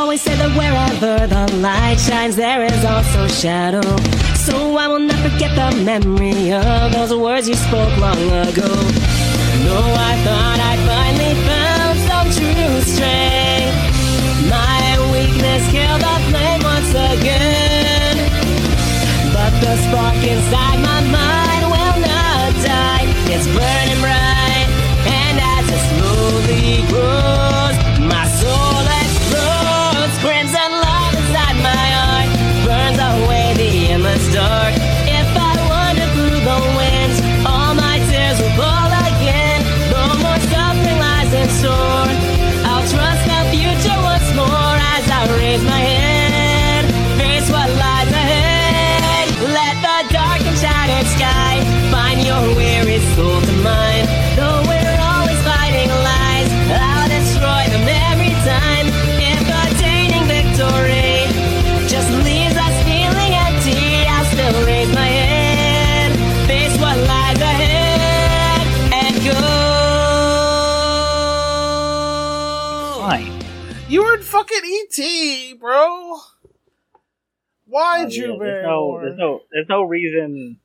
always say that wherever the light shines, there is also shadow. So I will not forget the memory of those words you spoke long ago. No, I thought I'd finally found some true strength. My weakness killed the flame once again. But the spark inside my mind will not die. It's burning bright, and as it slowly grows, fucking ET, bro. Why, Oh, Drew yeah, there's no, there's no, there's no reason.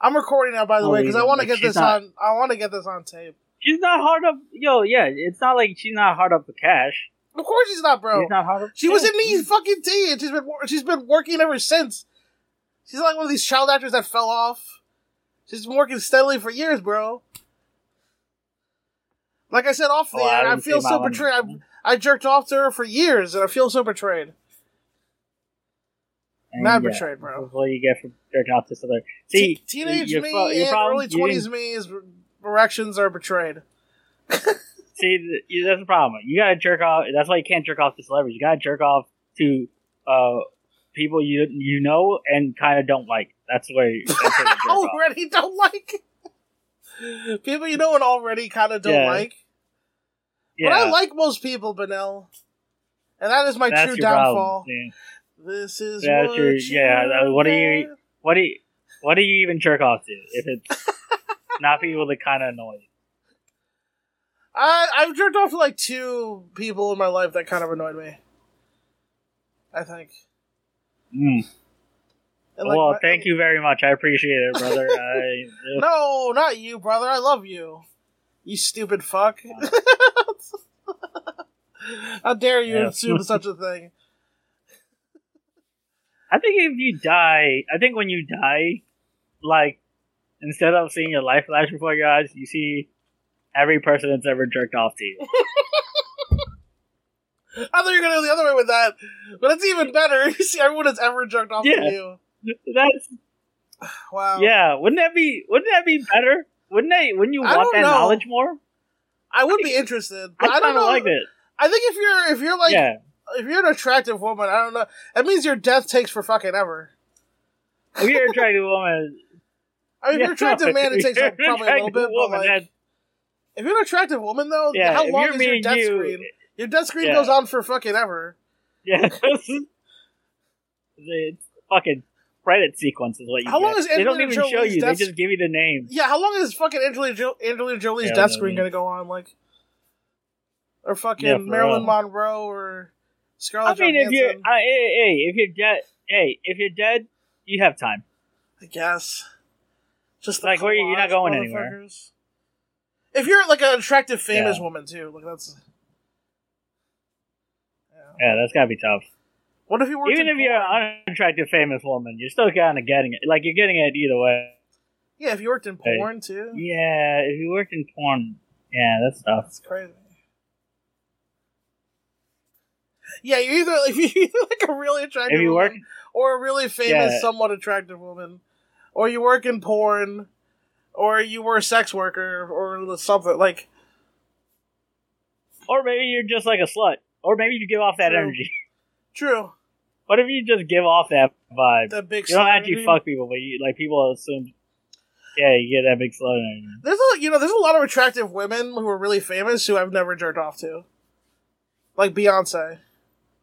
I'm recording now, by the Oh, way, because I want to like, get this not- on. I want to get this on tape. She's not hard up. Yo, yeah, it's not like she's not hard up for cash. Of course, she's not, bro. She's not hard up. She was in these fucking T, and she's been she's been working ever since. She's like one of these child actors that fell off. She's been working steadily for years, bro. Like I said off the Oh, I air, I, didn't feel so betrayed. I, jerked off to her for years, and I feel so betrayed. And, Mad yeah, betrayed, bro. What you get from jerking off to other. See, Te- teenage your me your problem- early twenties me is erections are betrayed. See, that's the problem. You gotta jerk off. That's why you can't jerk off to celebrities. You gotta jerk off to uh people you you know and kind of don't like. That's where. you- That's where you jerk off. already don't like people you know and already kind of don't Yeah. like. Yeah, But I like most people, Benel, and that is my that's true downfall. problem. This is That's what your- you yeah, that- what do you- What do you What do you even jerk off to if it's not people that kind of annoy you? I I've jerked off to like two people in my life that kind of annoyed me. I think. Mm. Like, well, my- thank you very much. I appreciate it, brother. I, No, not you, brother. I love you. You stupid fuck. How dare you Yeah. assume such a thing? I think if you die, I think when you die, like instead of seeing your life flash before your eyes, you see every person that's ever jerked off to you. I thought you were gonna go the other way with that, but it's even better. You see everyone that's ever jerked off Yeah. to you. That's Wow. yeah. Wouldn't that be? Wouldn't that be better? Wouldn't they? Wouldn't you I want that know. knowledge more? I would be interested, I but I, kind don't of know. like it. I think if you're if you're like yeah, if you're an attractive woman, I don't know. That means your death takes for fucking ever. if you're an attractive woman, I mean, if you're an attractive man, it takes like, probably a little bit. But like, if you're an attractive woman, though, yeah, how long is your death you, screen? Your death screen Yeah. goes on for fucking ever. Yeah, it's fucking credit sequence is what you How get. long is they don't Angelina even show you; they just give you the name. Yeah, how long is fucking Angelina, jo- Angelina Jolie's Yeah, death screen gonna go on? Like, or fucking Yeah, Marilyn real. Monroe or Scarlett I mean, if you're, uh, hey, hey, if you're dead, hey, if you're dead, you have time. I guess. Just Like, where you- you're not going anywhere. If you're like an attractive, famous Yeah. woman too, like that's. Yeah. Yeah, that's gotta be tough. What if you worked Even if you're an unattractive famous woman, you're still kind of getting it. Like you're getting it either way. Yeah, if you worked in porn too. Yeah, if you worked in porn, yeah, that's tough. That's crazy. Yeah, you're either if you're either like a really attractive If you work, woman or a really famous, Yeah. somewhat attractive woman, or you work in porn, or you were a sex worker or something like. or maybe you're just like a slut, or maybe you give off that True. energy. True, What if you just give off that vibe? that big. You don't actually energy. fuck people, but you like people assume. Yeah, you get that big slut energy. There's a you know there's a lot of attractive women who are really famous who I've never jerked off to, like Beyonce.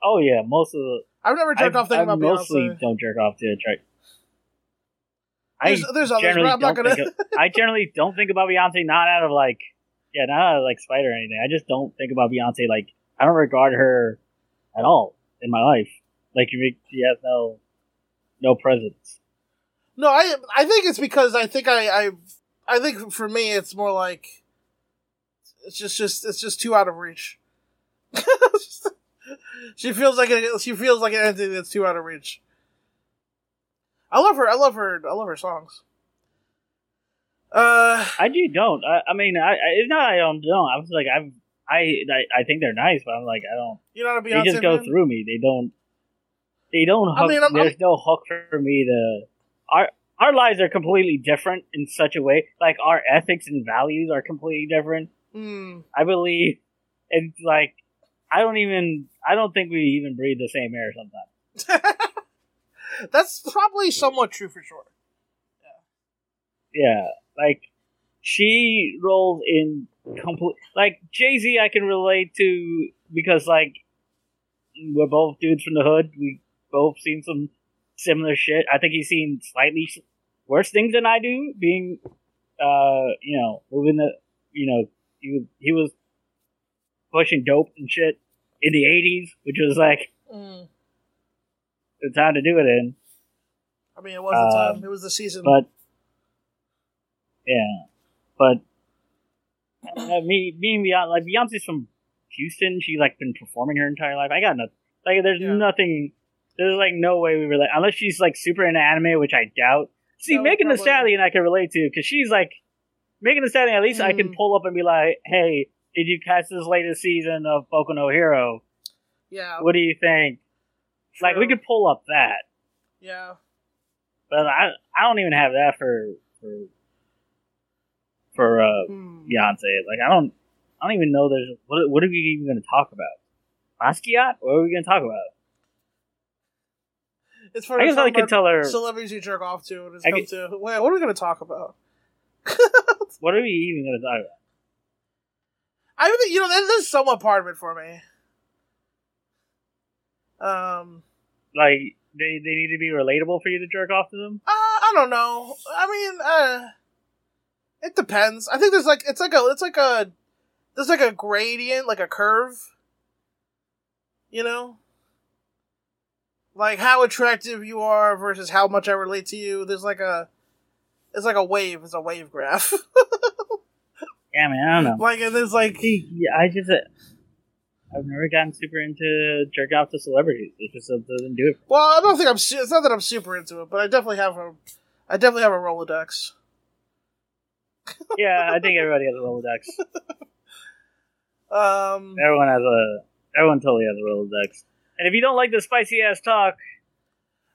Oh yeah, most of the I've never jerked I, off thinking I about mostly Beyonce. don't jerk off to attract. I There's, there's others, generally I'm not don't gonna. think. Of, I generally don't think about Beyonce, not out of like, yeah, not out of like spite or anything. I just don't think about Beyonce like I don't regard her at all in my life. Like you make, she has no no presence. No, I I think it's because I think I I I think for me it's more like it's just just it's just too out of reach. she feels like a, she feels like an entity that's too out of reach. I love her. I love her. I love her songs. Uh, I do don't. I, I mean, I, I it's not I don't don't. I was like I've I, I I think they're nice, but I'm like I don't. you know, They Beyonce. They just go fan? through me. They don't. They don't I hook. mean, I'm- there's no hook for me to. Our our lives are completely different in such a way. Like our ethics and values are completely different. Hmm. I believe, and like I don't even. I don't think we even breathe the same air sometimes. That's probably somewhat true for sure. Yeah, like she rolls in complete. Like Jay Z, I can relate to because like we're both dudes from the hood. We both seen some similar shit. I think he's seen slightly worse things than I do. Being, uh, you know, moving the, you know, he he was pushing dope and shit in the '80s, which was like Mm. the time to do it in. I mean, it was the Um, time. It was the season. but yeah, but uh, me, me and Beyonce, like Beyonce's from Houston. She's like been performing her entire life. I got nothing. Like, there's Yeah. nothing. There's like no way we relate unless she's like super into anime, which I doubt. See, would Megan the probably- Stallion, I can relate to because she's like Megan Thee Stallion. At least I can Mm. pull up and be like, "Hey, did you catch this latest season of Boku no Hero? yeah. What do you think?" Like, we could pull up that. Yeah. But I I don't even have that for for for uh, Hmm. Beyonce. Like I don't I don't even know there's what what are we even going to talk about? Basquiat? What are we going to talk about? It's funny. I guess I can tell her celebrities you jerk off to. And it's I come to wait. What are we going to talk about? what are we even going to talk about? I think you know that, that's somewhat part of it for me. Um, Like they they need to be relatable for you to jerk off to them. uh, I don't know. I mean, uh, it depends. I think there's like it's like a it's like a there's like a gradient, like a curve. You know, like how attractive you are versus how much I relate to you. There's like a it's like a wave. It's a wave graph. Yeah, man, I don't know. like and there's like yeah, I just uh, I've never gotten super into jerking off to celebrities. It just doesn't do it. Well, I don't think I'm. Su- it's not that I'm super into it, but I definitely have a. I definitely have a Rolodex. Yeah, I think everybody has a Rolodex. Um, Everyone has a everyone totally has a Rolodex. And if you don't like the spicy ass talk,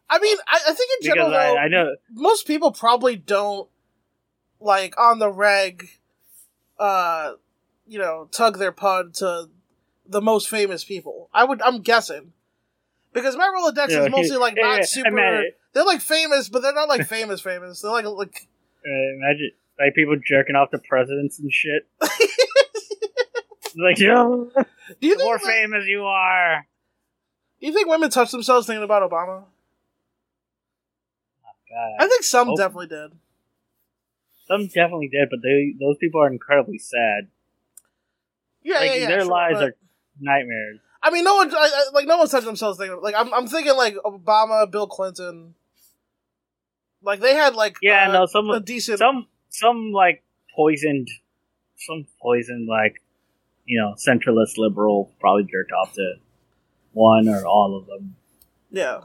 I mean, I, I think in general, I, though, I know most people probably don't like on the reg. Uh, you know, tug their pud to the most famous people. I would. I'm guessing because my Rolodex Yeah, is mostly like yeah, not yeah, super. They're like famous, but they're not like famous famous. They're like like. Uh, imagine like people jerking off the presidents and shit. like, yo, Do you the more like- famous you are. You think women touch themselves thinking about Obama? God. I think some Oh. definitely did. Some definitely did, but they those people are incredibly sad. Yeah, like yeah, yeah. their sure, lives but- are nightmares. I mean, no one I, I, like no one's touching themselves thinking like I'm. I'm thinking like Obama, Bill Clinton. Like they had like Yeah, uh, no, some a decent. some some like poisoned, some poisoned like you know centralist liberal probably jerked off to one or all of them. yeah,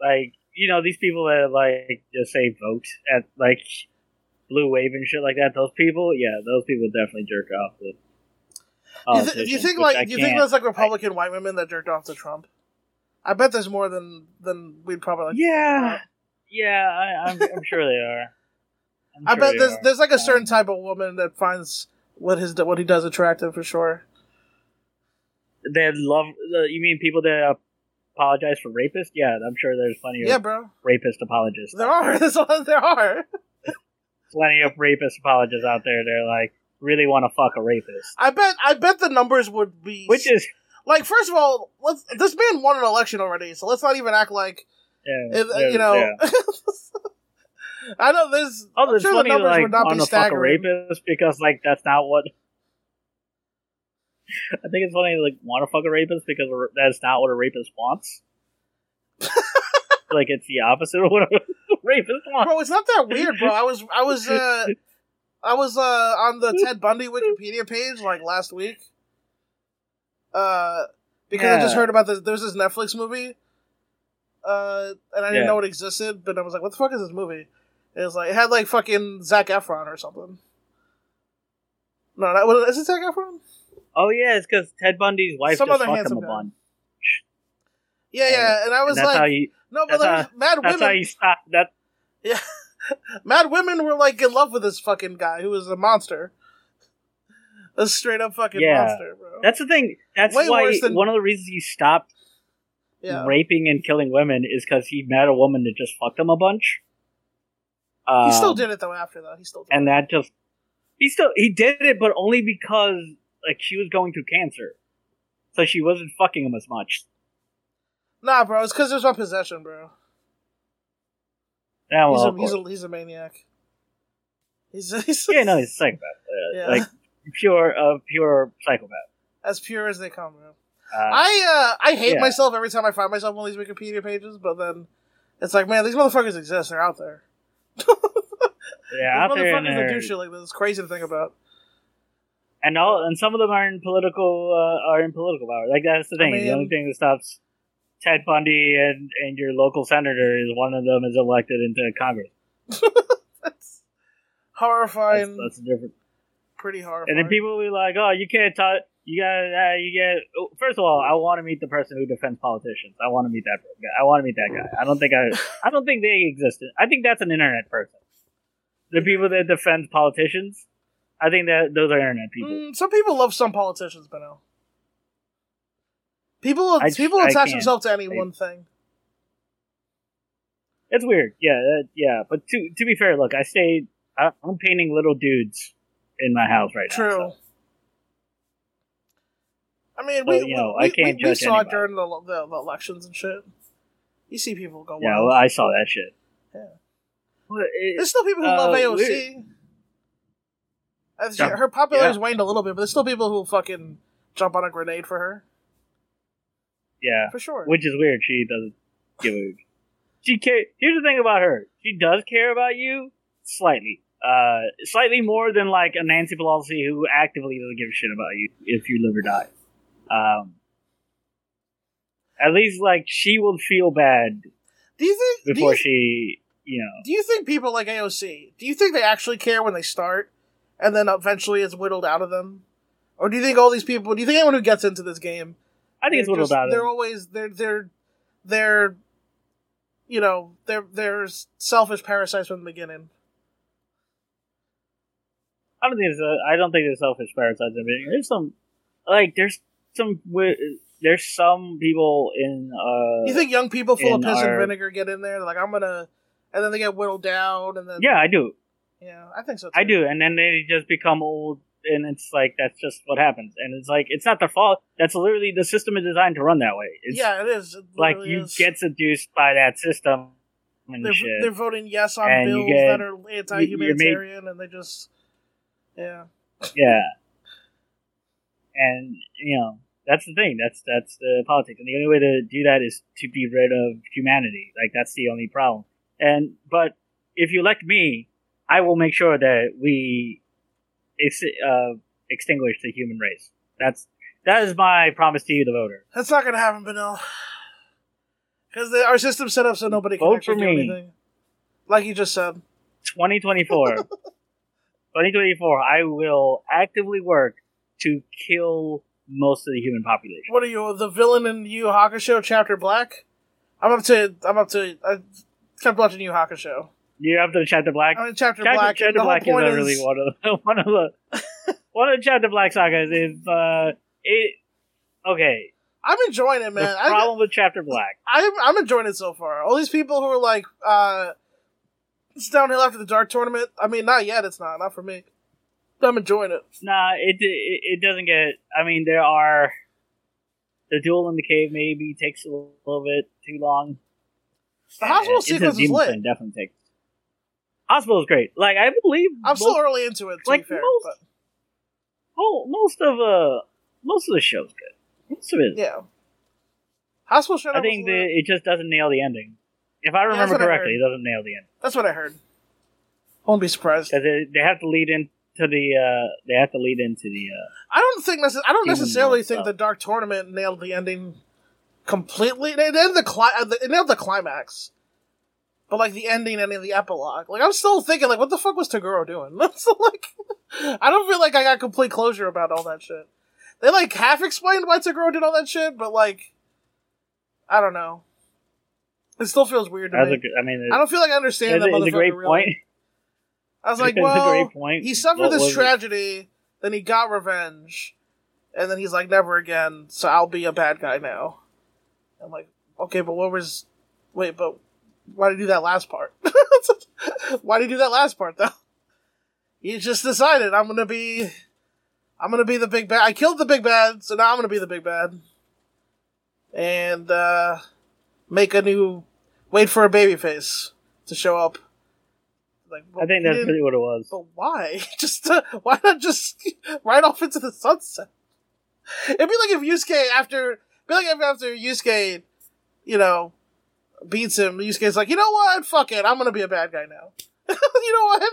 like you know these people that like just say vote at like blue wave and shit like that. Those people, yeah, those people definitely jerk off to. do you, th- you think like do you think there's like Republican white women that jerked off to Trump? I bet there's more than than we'd probably like. Yeah, yeah, I, I'm, I'm sure they are. I'm I sure bet there's are. there's like a certain Um, type of woman that finds what his what he does attractive for sure. They love. The, you mean people that apologize for rapists? Yeah, I'm sure there's plenty of Yeah, bro. rapist apologists. There are. There's a- there are. plenty of rapist apologists out there. They're like really want to fuck a rapist, I bet. I bet the numbers would be. which is like, first of all, let's. This man won an election already, so let's not even act like yeah, uh, you know, yeah. I know there's. Oh, there's sure the plenty numbers like would not want be to fuck a staggering. rapist because like that's not what. I think it's funny to like want to fuck a rapist because that's not what a rapist wants. like it's the opposite of what a rapist wants. Bro, it's not that weird, bro. I was I was uh I was uh on the Ted Bundy Wikipedia page like last week. Uh because I just heard about this there's this Netflix movie. Uh and I didn't Yeah. know it existed, but I was like, what the fuck is this movie? It was like it had like fucking Zac Efron or something. No, that was is it Zac Efron? Oh yeah, it's because Ted Bundy's wife Some just other fucked him a guy. bunch. Yeah, yeah, and I was And like, you. no, but that's how- mad That's how women. you stop that. Yeah, mad women were like in love with this fucking guy who was a monster. A straight up fucking Yeah. monster, bro. That's the thing. That's Way why worse than- one of the reasons he stopped yeah. raping and killing women is because he met a woman that just fucked him a bunch. He still Um, did it though. After that, he still did. and it. that just he still he did it, but only because like she was going through cancer, so she wasn't fucking him as much. Nah, bro, it's because there's no possession, bro. Yeah, well, he's, a, he's a he's a maniac. He's, he's yeah, no, he's a psychopath, uh, Yeah. like pure, uh, pure psychopath. as pure as they come, bro. Uh, I uh I hate yeah. myself every time I find myself on these Wikipedia pages, but then it's like, man, these motherfuckers exist. They're out there. yeah, out these there, motherfuckers and, that do shit like this. It's crazy to think about. And all, and some of them are in political, uh, are in political power. Like that's the I thing. the only thing that stops Ted Bundy and and your local senator is one of them is elected into Congress. That's That's, horrifying. that's the difference. pretty horrifying. And then people will be like, "Oh, you can't talk. You got. Uh, you get." oh, First of all, I want to meet the person who defends politicians. I want to meet that guy. I want to meet that guy. I don't think I. I don't think they exist. I think that's an internet person. The people that defend politicians, I think that those are internet people. Mm, some people love some politicians, but no. People I- people I attach themselves to any I- one thing. It's weird. Yeah, that, yeah. But to to be fair, look, I stay. I, I'm painting little dudes in my house right now. True. so- I mean, So, we, you know, we, I can't we, we judge saw it during the, the, the elections and shit. You see people go Yeah, wild. well, I saw that shit. Yeah. But it- There's still people who Uh, love we- AOC. Her popularity's Yeah. waned a little bit, but there's still people who fucking jump on a grenade for her. yeah, For sure. which is weird. She doesn't give a. She care. Here's the thing about her. She does care about you slightly. Uh, slightly more than like a Nancy Pelosi who actively doesn't give a shit about you if you live or die. Um, at least like she will feel bad do you think? Do before you, she, you know. do you think people like AOC? Do you think they actually care when they start, and then eventually it's whittled out of them, or do you think all these people? Do you think anyone who gets into this game? I think it's whittled out They're always they're they're they're you know they're they're selfish parasites from the beginning. I don't think it's a, I don't think it's selfish parasites. I mean, there's some like there's some there's some people in uh you think young people full of piss our- and vinegar get in there? They're like, I'm gonna, and then they get whittled down, and then yeah I do yeah, I think so. Too. I do and then they just become old and it's like that's just what happens and it's like it's not their fault that's literally the system is designed to run that way it's yeah, it is. It like you is. get seduced by that system and They're, shit they're voting yes on And bills get- that are anti-humanitarian, and they just yeah. yeah and you know that's the thing that's that's the politics and the only way to do that is to be rid of humanity like that's the only problem and but if you elect me i will make sure that we ex- uh, extinguish the human race that's that is my promise to you the voter That's not gonna happen, Benil. Because our system's set up so nobody can Vote actually for do me. anything. Like you just said. 2024 2024 i will actively work to kill most of the human population What are you, the villain in the Yu Hakusho Chapter Black? I'm up to. I'm up to. I kept watching Yu Hakusho. You have to chapter black I'm Chapter, Chapter, Black. Chapter Black is not really one of the, one of the one of the Chapter Black sagas is uh it okay. I'm enjoying it, man. the I, problem with Chapter Black. I'm I'm enjoying it so far. All these people who are like, uh, it's downhill after the Dark Tournament. I mean, not yet. It's not. Not for me. But I'm enjoying it. Nah, it, it it doesn't get. I mean, there are the duel in the cave maybe takes a little, little bit too long. The hospital And sequence is lit. Definitely takes. Hospital is great. Like I believe I'm still early into it. To like be fair, most- but oh, most of uh most of the show's good. Most of it. Yeah. Hospital Showdown. I think the, it just doesn't nail the ending. If I remember I correctly, heard. it doesn't nail the end. That's what I heard. Won't be surprised. they, they have to lead into the uh, they have to lead into the uh, I don't think necess- I don't necessarily think stuff. the Dark Tournament nailed the ending completely. They nailed the, cli- uh, it nailed the climax, but like the ending and the epilogue. Like I'm still thinking, like, what the fuck was Toguro doing? like, I don't feel like I got complete closure about all that shit. They like half explained why Toguro did all that shit, but like, I don't know. It still feels weird to that's me. good- I mean, I don't feel like I understand that a, it's a motherfucker great really. point. I was like, It's a well, great point. he suffered What this was it? tragedy, then he got revenge, and then he's like, never again, so I'll be a bad guy now. I'm like, okay, but what was. Wait, but why did he do that last part? why did he do that last part, though? He just decided, I'm gonna be. I'm gonna be the big bad. I killed the big bad, so now I'm gonna be the big bad. And, uh. Make a new. Wait for a baby face to show up. Like, I think that's really what it was. but why? Just uh, why not just right off into the sunset? It'd be like if Yusuke after, be like if after Yusuke, you know, beats him. Yusuke's like, you know what? Fuck it, I'm gonna be a bad guy now. you know what?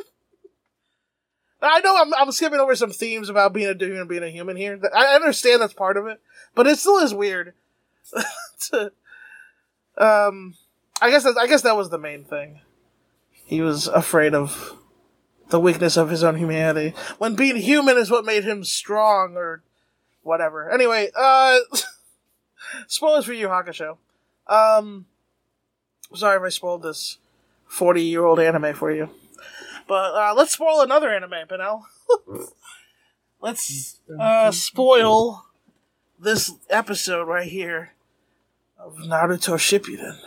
I know I'm, I'm skipping over some themes about being a dude and being a human here. I understand that's part of it, but it still is weird. to, um, I guess that, I guess that was the main thing. He was afraid of the weakness of his own humanity. When being human is what made him strong or whatever. Anyway, uh spoilers for you, Hakusho. Um sorry if I spoiled this forty year old anime for you. But uh let's spoil another anime, Benel. let's uh spoil this episode right here of Naruto Shippuden.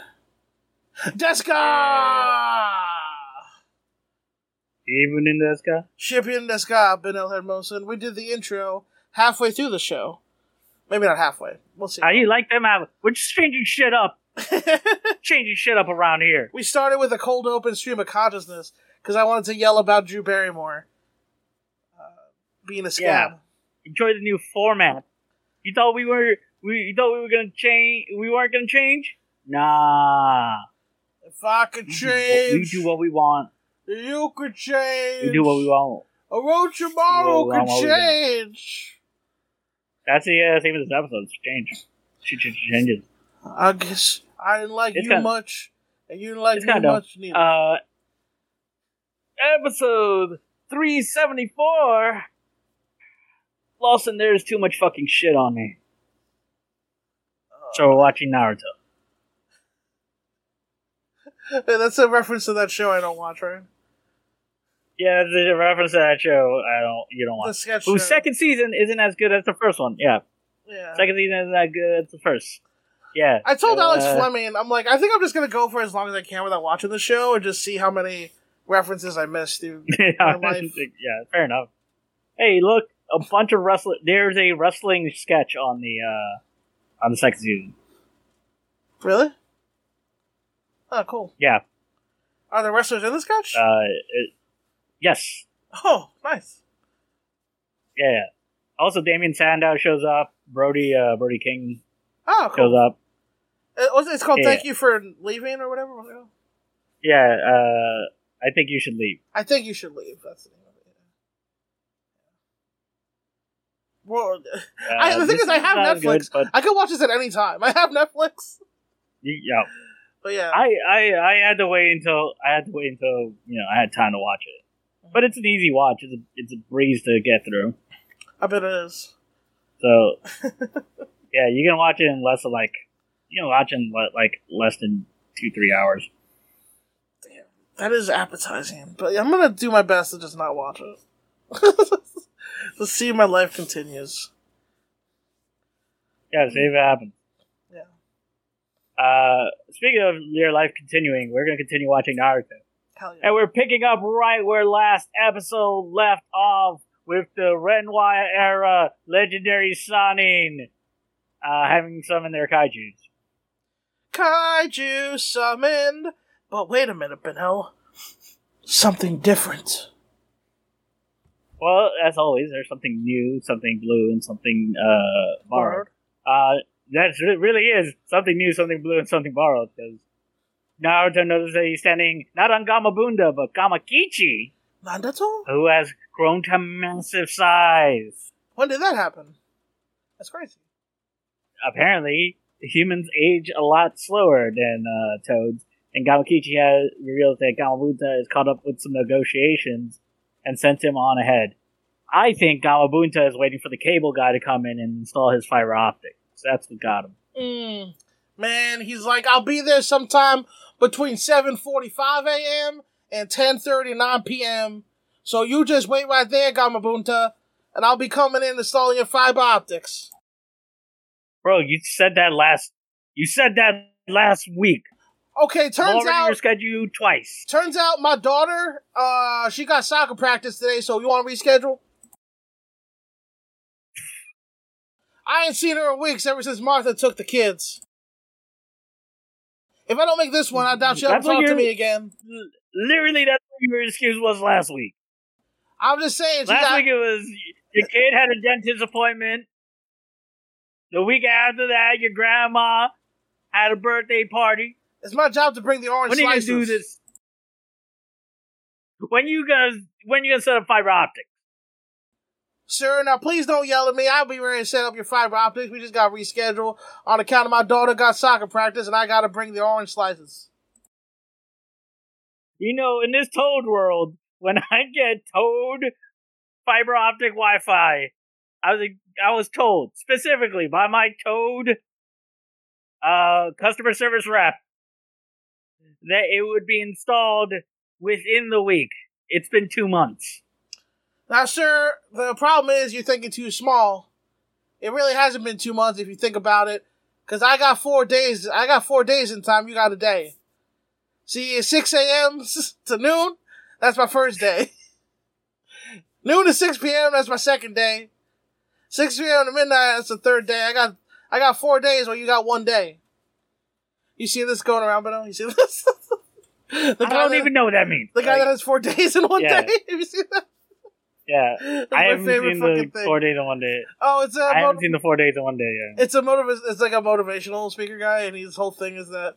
Deska! Even in guy, Shipping Deska, Benel Hermosen. We did the intro halfway through the show. Maybe not halfway. We'll see. how you like them? Out? We're just changing shit up, changing shit up around here. we started with a cold open stream of consciousness because I wanted to yell about Drew Barrymore uh, being a scab. Yeah. Enjoy the new format. You thought we were we you thought we were gonna change? We weren't gonna change? Nah. If I could change, We do what we want. you could change. We do what we want. Orochimaru Well, could well, well, change. That's the uh, same as this episode. It's change. Ch- ch- changes. I guess I didn't like It's you kinda- much, and you didn't like me much neither. Uh, episode three seventy four. Lawson, there's too much fucking shit on me. So we're watching Naruto. Hey, that's a reference to that show I don't watch, right? Yeah, the reference to that show. I don't. You don't watch. The sketch Whose show. second season isn't as good as the first one. Yeah, Yeah. second season isn't that good as the first. Yeah. I told uh, Alex Fleming, I'm like, I think I'm just gonna go for as long as I can without watching the show and just see how many references I missed, dude. yeah, my life. yeah, fair enough. Hey, look, a bunch of wrestling. There's a wrestling sketch on the uh on the second season. Really? Oh, cool. Yeah. Are there wrestlers in the sketch? Uh, it, yes. oh, nice. Yeah. Also, Damien Sandow shows up. Brody, uh, Brody King Oh, shows up. It was- it's called Yeah. "Thank You for Leaving" or whatever. What's it called? Yeah, uh, I think you should leave. I think you should leave. That's the name of it. Well, Uh, I, the thing is, I have Netflix. good, I can watch this at any time. I have Netflix. you, yeah, But yeah, I, I, I had to wait until I had to wait until you know I had time to watch it. But it's an easy watch. It's a, it's a breeze to get through. I bet it is. So yeah, you can watch it in less than like you know, watch it in like less than two three hours. Damn, that is appetizing. But I'm gonna do my best to just not watch it. Let's see if my life continues. Yeah, see if it happens. Yeah. Uh, speaking of your life continuing, we're gonna continue watching Naruto, Hell yeah. and we're picking up right where last episode left off with the Renwire era legendary Sannin, uh, having in their kaiju's. Kaiju summoned. But wait a minute, Benel. Something different. Well, as always, there's something new, something blue, and something uh, borrowed. Uh, that really is something new, something blue, and something borrowed. Because Naruto notices that he's standing not on Gamabunta, but Gamakichi, Nandato? who has grown to massive size. When did that happen? That's crazy. Apparently, humans age a lot slower than uh, toads, and Gamakichi has reveals that Gamabunta is caught up with some negotiations and sent him on ahead. I think Gamabunta is waiting for the cable guy to come in and install his fiber optic. So that's what got him. Mm. Man, he's like, I'll be there sometime between 7.45 a.m. and 10.39 p.m. So you just wait right there, Gamabunta, and I'll be coming in installing your fiber optics. Bro, you said that last. You said that last week. Okay, turns out rescheduled twice. turns out my daughter, uh, she got soccer practice today, so you want to reschedule? I ain't seen her in weeks ever since Martha took the kids. If I don't make this one, I doubt she'll ever talk to me again. Literally, that's what your excuse was last week. I'm just saying, Last got, week it was your kid had a dentist appointment. The week after that, your grandma had a birthday party. it's my job to bring the orange slices. When are you gonna do this? When you gonna when you gonna set up fiber optic? Sir, now please don't yell at me. I'll be ready to set up your fiber optics. We just got rescheduled on account of my daughter got soccer practice and I gotta bring the orange slices. You know, in this Toad world, when I get Toad fiber optic Wi-Fi, I was I was told specifically by my Toad uh, customer service rep that it would be installed within the week. It's been two months. Now, sir, the problem is you're thinking too small. It really hasn't been two months if you think about it. Cause I got four days. I got four days in time. You got a day. See, it's six a.m. to noon. That's my first day. noon to six p.m. That's my second day. Six p.m. to midnight. That's the third day. I got I got four days. While you got one day. You see this going around, Beno? You see this? I don't that, even know what that means. The guy Like, that has four days in one Yeah. day. Have you seen that? yeah, That's I haven't seen the thing. four days in one day. Oh, it's a I haven't seen the four days in one day yet. it's a motiv- it's like a motivational speaker guy, and his whole thing is that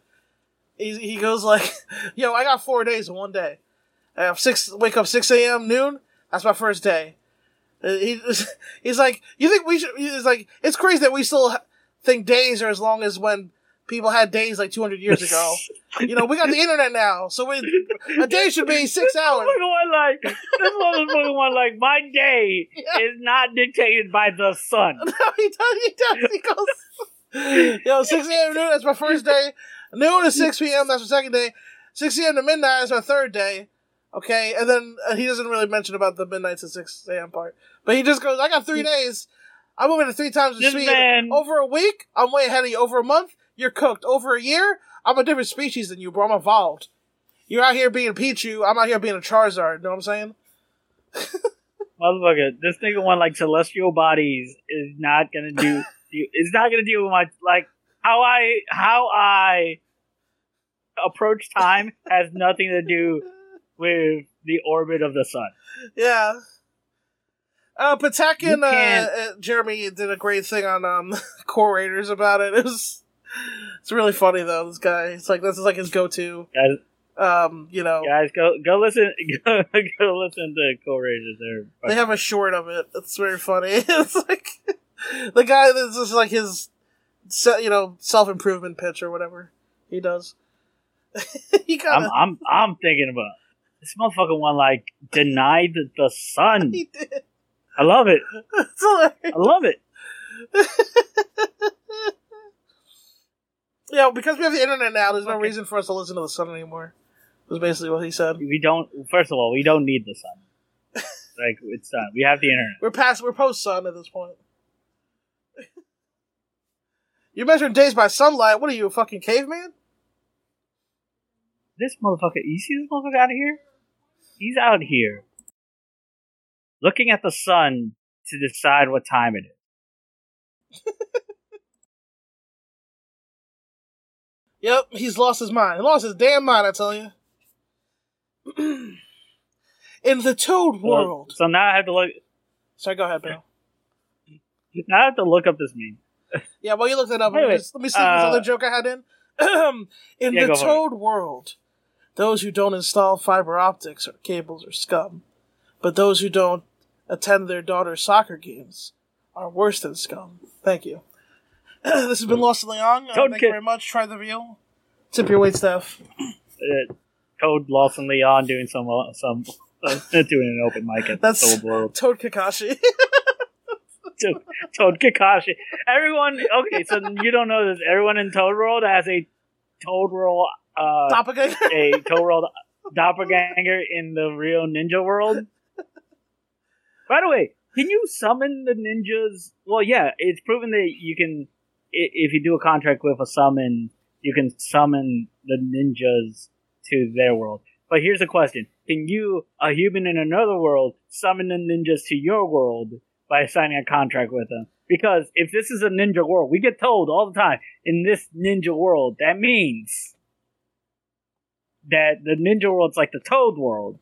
he he goes like, "Yo, I got four days in one day. I have six wake up six a.m. noon. That's my first day." Uh, He he's like, "You think we should?" He's like, "It's crazy that we still think days are as long as when people had days like two hundred years ago. you know, we got the internet now, so we, a day should be six hours." One like this motherfucker one like my day Yeah. is not dictated by the sun. No, he does. He does. He goes, yo, 6 a.m. noon, that's my first day. Noon to 6 p.m., that's my second day. 6 a.m. to midnight, is my third day. Okay, and then uh, he doesn't really mention about the midnight to 6 a.m. part. But he just goes, I got three days. I'm moving at three times the This speed. man- Over a week, I'm way ahead of you. Over a month, you're cooked. Over a year, I'm a different species than you, bro. I'm evolved. You're out here being Pichu, I'm out here being a Charizard. Know what I'm saying? Motherfucker, this nigga one like celestial bodies is not gonna do. It's not gonna deal with my like how I how I approach time has nothing to do with the orbit of the sun. Yeah. Uh, Patek and uh, uh, Jeremy did a great thing on um, Core Raiders about it. It was, it's really funny though. This guy, it's like this is like his go-to. Guys, Um, you know, guys, go go listen go, go listen to Core Raiders. They're they have a short of it. It's very funny. it's like the guy that's just like his, se- you know, self-improvement pitch or whatever he does. he kind I'm of I'm I'm thinking about this motherfucker one like denied the, sun. he did. I love it. I love it. Yeah, because we have the internet now, there's no reason for us to listen to the sun anymore. Was basically what he said. We don't. First of all, we don't need the sun. like it's done. We have the internet. We're past. We're post sun at this point. You're measuring days by sunlight. What are you, a fucking caveman? This motherfucker. You see this motherfucker out of here? He's out here looking at the sun to decide what time it is. Yep, he's lost his mind. He lost his damn mind. I tell you. In the Toad Well, world. so now I have to look. Sorry, go ahead, Bill. Now I have to look up this meme. Yeah, while you look that up, let me, Anyway, let me see uh, this other joke I had in. in Yeah, the go for it. Toad world, those who don't install fiber optics or cables are scum, but those who don't attend their daughter's soccer games are worse than scum. Thank you. this has been Lost in Leon. Uh, thank you very much. Try the veal. Tip your wait staff. Uh, Toad Lawson Leon doing some uh, some uh, doing an open mic at That's- the Toad World. Toad Kakashi. Toad, Toad Kakashi. Everyone. Okay, so you don't know this. Everyone in Toad World has a Toad World. Uh, Doppelganger. a Toad World doppelganger in the real ninja world. By the way, can you summon the ninjas? Well, yeah, it's proven that you can. If you do a contract with a summon, you can summon the ninjas to their world. But here's a question: Can you, a human in another world, summon the ninjas to your world by signing a contract with them? Because if this is a ninja world, we get told all the time in this ninja world that means that the ninja world's like the Toad world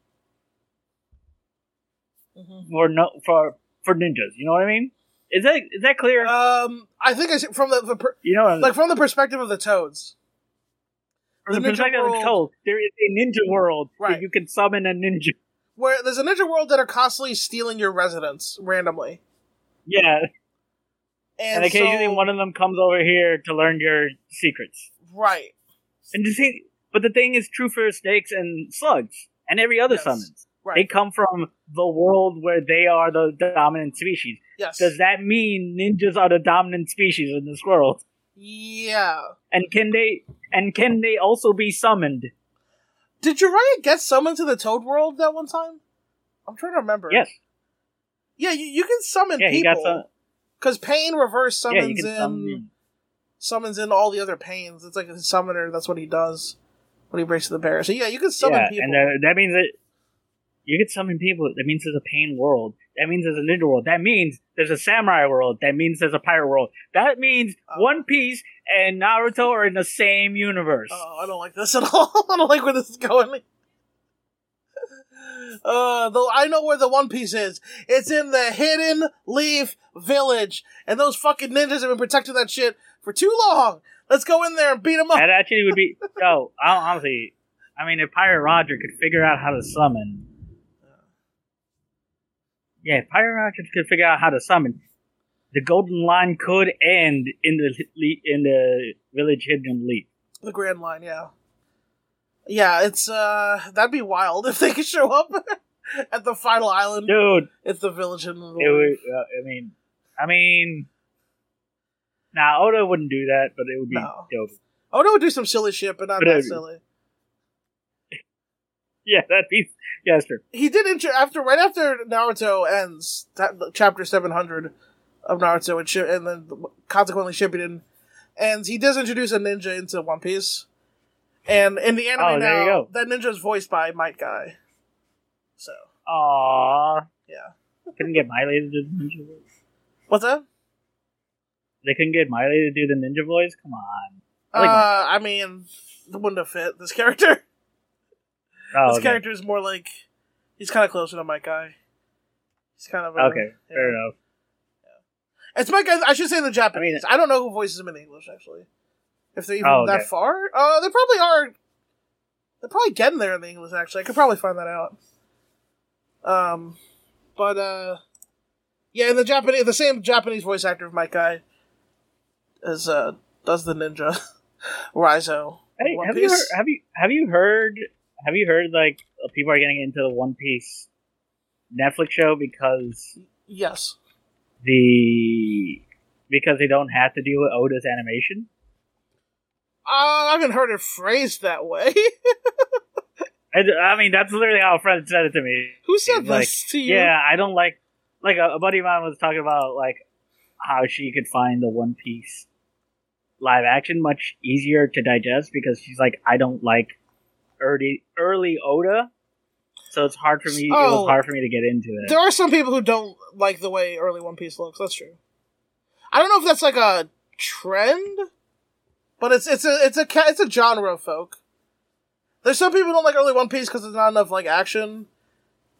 Mhm. for no for for ninjas. You know what I mean? Is that is that clear? Um, I think I see from the, the per, you know, like from the perspective of the Toads. from the, the ninja perspective of the world- there is a ninja world Right. you can summon a ninja. Where there's a ninja world that are constantly stealing your residents randomly. Yeah, And, and, occasionally so- one of them comes over here to learn your secrets. Right. And the thing, but the thing is true for snakes and slugs and every other Yes. summons. They come from the world where they are the dominant species. Yes. Does that mean ninjas are the dominant species in this world? yeah. And can they and can they also be summoned? Did Jiraiya get summoned to the Toad world that one time? I'm trying to remember. Yes. Yeah, you, you can summon Yeah, people. Because Pain reverse summons can in summon. summons in all the other pains. It's like a summoner. That's what he does when he breaks the barrier. So yeah, you can summon yeah, people. and uh, that means that you can summon people. That means there's a pain world. That means there's a ninja world. That means there's a samurai world. That means there's a pirate world. That means Oh. One Piece and Naruto are in the same universe. Oh, I don't like this at all. I don't like where this is going. Uh, though I know where the One Piece is. It's in the Hidden Leaf Village, and those fucking ninjas have been protecting that shit for too long. Let's go in there and beat them up. That actually would be. No, hon- honestly, I mean, if Pirate Roger could figure out how to summon. Yeah, if Pirate Roger could figure out how to summon. The Golden Line could end in the le- in the Village Hidden Leaf. The Grand Line, yeah, yeah. It's uh, that'd be wild if they could show up at the final island. Dude, It's the Village Hidden it would, uh, I mean, I mean, nah, Oda wouldn't do that, but it would be No. dope. No, would do some silly shit, but not But that silly. Yeah, that'd be yeah, sure. he did intro after right after Naruto ends that, chapter seven hundred of Naruto and, and then consequently Shippuden and He does introduce a ninja into One Piece, and in the anime Oh, now, that ninja is voiced by Might Guy. So Aww, yeah, couldn't get Miley to do the ninja voice. what's that? They couldn't get Miley to do the ninja voice. Come on. I I, like uh, I mean, it wouldn't have fit this character. Oh, this okay. character is more like he's kind of closer to Might Guy. He's kind of a, Okay, yeah. fair enough. It's Mike. Guy I should say in the Japanese. I, mean- don't know who voices him in English actually. If they're even Oh, okay. that far, uh, they probably are. They're probably getting there in the English. Actually, I could probably find that out. Um, but uh, yeah, in the Japanese, the same Japanese voice actor of Might Guy as uh does the ninja Raizo. Hey, have you, heard, have you have you heard have you heard like people are getting into the One Piece Netflix show because Yes. the because they don't have to deal with Oda's animation? Uh, I haven't heard it phrased that way. I, I mean, that's literally how a friend said it to me. Who said He's like, this to you? Yeah, I don't like like a, a buddy of mine was talking about like how she could find the One Piece live action much easier to digest because she's like, I don't like early early Oda, so it's hard for me. It Oh. was hard for me to get into it. There are some people who don't like the way early One Piece looks. That's true. I don't know if that's like a trend, but it's it's a it's a it's a genre of folk. There's some people who don't like early One Piece because there's not enough like action,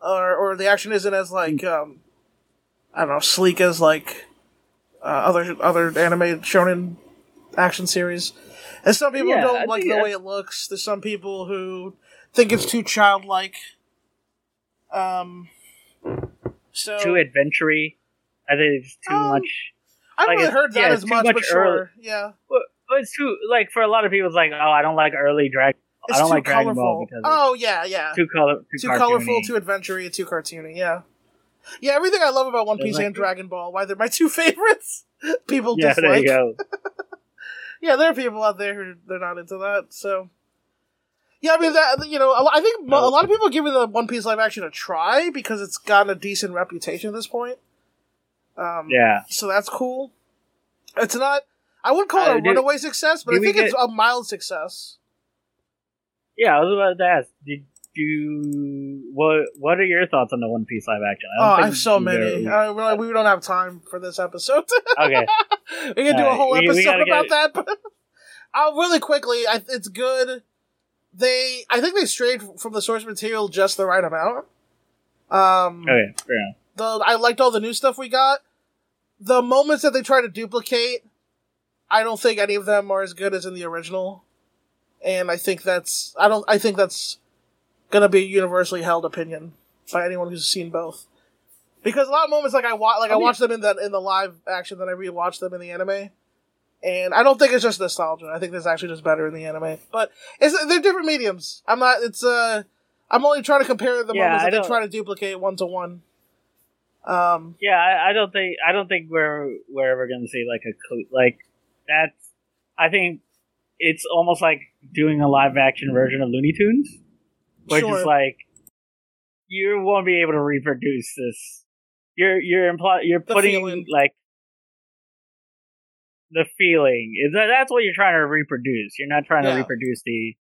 or or the action isn't as like um, I don't know sleek as like uh, other other anime shonen action series. And some people Yeah, don't like the I- way it looks. There's some people who think it's too childlike. Um, so Too adventure I think it's too Um, much. I haven't like, really heard that yeah, as much, much but sure, early. yeah. Well, it's too like for a lot of people. It's like, oh, I don't like early Dragon. It's I don't too like Dragon. Ball because oh yeah, yeah. too color, too, too colorful, too adventurous, too cartoony. Yeah, yeah. Everything I love about One Piece like- and Dragon Ball, why they're my two favorites. People Yeah, dislike. there you go. Yeah, there are people out there who they're not into that. So, yeah, I mean that you know, I think a lot of people are giving the One Piece live action a try because it's gotten a decent reputation at this point. Um, Yeah, so that's cool. It's not. I wouldn't call it Uh, a did- runaway success, but I think it's a mild success. yeah. I was about to ask. Did you what? What are your thoughts on the One Piece live action? Oh, don't I think have so many. I, really- we don't have time for this episode. okay, we can do a Alright, whole we- we episode gotta about that. But uh, really quickly, I, it's good. They, I think they strayed from the source material just the right amount. Um, okay, enough. the I liked all the new stuff we got. The moments that they try to duplicate, I don't think any of them are as good as in the original, and I think that's I don't I think that's gonna be a universally held opinion by anyone who's seen both. Because a lot of moments like I watch like I Oh, yeah. watch them in the in the live action, then I rewatch them in the anime. And I don't think it's just nostalgia. I think it's actually just better in the anime. But it's they're different mediums. I'm not. It's uh. I'm only trying to compare the Yeah, moments I that they try to duplicate one to one. Um. Yeah, I, I don't think I don't think we're we're ever gonna see like a like that's. I think it's almost like doing a live action version of Looney Tunes, which Sure. is like you won't be able to reproduce this. You're you're imply you're The putting feeling. like the feeling is that that's what you're trying to reproduce. You're not trying Yeah. to reproduce the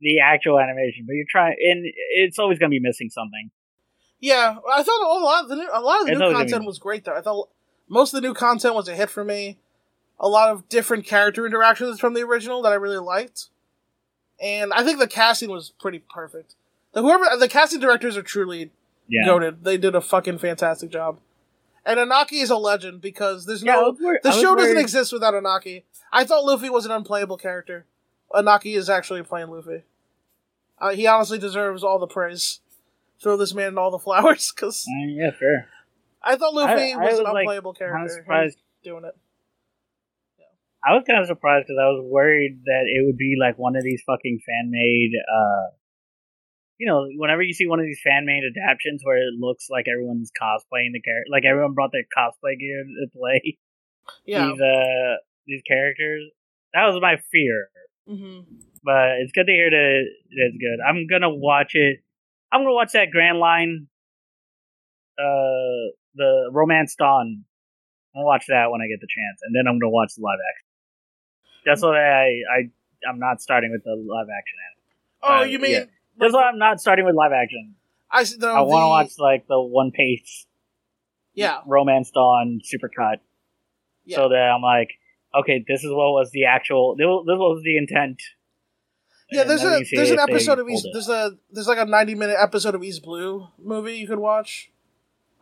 the actual animation, but you're trying, and it's always gonna be missing something. Yeah, I thought a lot of the new, a lot of the It's new content be- was great though. I thought most of the new content was a hit for me. A lot of different character interactions from the original that I really liked, and I think the casting was pretty perfect. The whoever the casting directors are truly Yeah, goaded. They did a fucking fantastic job. And Iñaki is a legend because there's Yeah, no was the I was show doesn't exist without Iñaki. I thought Luffy was an unplayable character. Iñaki is actually playing Luffy. Uh, he honestly deserves all the praise. Throw this man all the flowers because Uh, yeah, fair. I thought Luffy I- I was, was, an like, unplayable Kind character. of He's surprised. doing it. I was kind of surprised because I was worried that it would be like one of these fucking fan made. uh You know, whenever you see one of these fan made adaptations where it looks like everyone's cosplaying the character, like everyone brought their cosplay gear to play Yeah. these uh these characters. That was my fear, hmm but it's good to hear that it's good. I'm gonna watch it. I'm gonna watch that Grand Line, uh, the Romance Dawn. I'm gonna watch that when I get the chance, and then I'm gonna watch the live action. That's why I I I'm not starting with the live action. Oh, Uh, you mean yeah. That's why I'm not starting with live action. I no, I want to the- watch like the One Piece Yeah, Romance Dawn supercut, yeah. so that I'm like, okay, this is what was the actual. This was the intent. Yeah, there's a there's an episode of East there's a there's like a 90 minute episode of East Blue movie you could watch.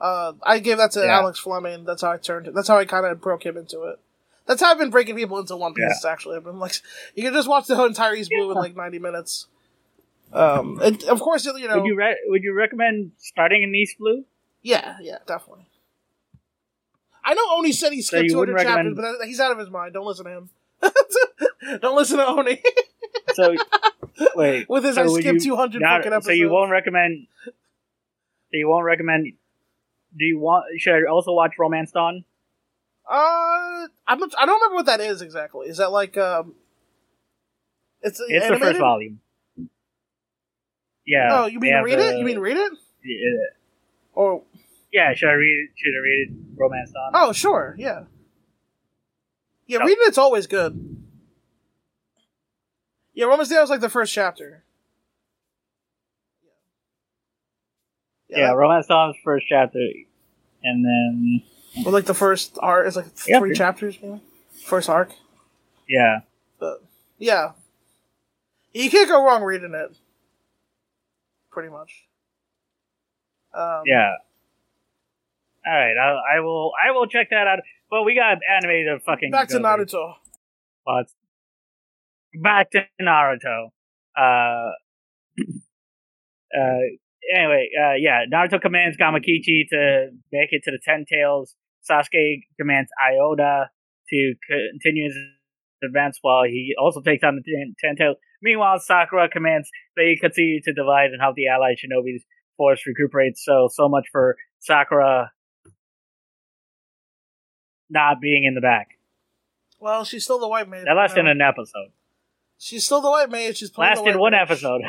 Uh, I gave that to Yeah. Alex Fleming. That's how I turned. That's how I kind of broke him into it. That's how I've been breaking people into One Piece. Actually, I've been like, you can just watch the whole entire East Blue in like 90 minutes. Um, and of course, you know, Would you re- would you recommend starting in East Blue? yeah, yeah, definitely. I know Oni said he skipped you 200 wouldn't chapters, but he's out of his mind. Don't listen to him. Don't listen to Oni So wait, with his so I skipped 200 not- fucking episodes. so you won't recommend? So you won't recommend? Do you want? Should I also watch Romance Dawn? Uh, I'm not, I don't remember what that is exactly. Is that like um? It's, It's the first volume. Yeah. Oh, you mean read the- it? You mean read it? Yeah, Or yeah. Should I read? it? Should I read it? Romance Dawn. oh, sure, yeah, yeah. Oh. Reading it's always good. Yeah, Romance Dawn was like the first chapter. yeah, that- Romance Dawn's first chapter, and then or like the first arc. is like Yeah, three pretty- chapters, maybe. First arc, yeah, but yeah, you can't go wrong reading it. Pretty much. Um, Yeah. All right, I, I will. I will check that out. But we got animated fucking Back to. Naruto. But back to Naruto. Uh, uh, anyway, uh, yeah, Naruto commands Gamakichi to make it to the Ten Tails. Sasuke commands Aoda to continue his advance while he also takes on the Ten, ten Tails. Meanwhile, Sakura commands they continue to divide and help the allied shinobi's force recuperate. So, so much for Sakura not being in the back. Well, she's still the white maid. That lasted you an episode. She's still the white maid. She's playing the Lasted white one mage. episode.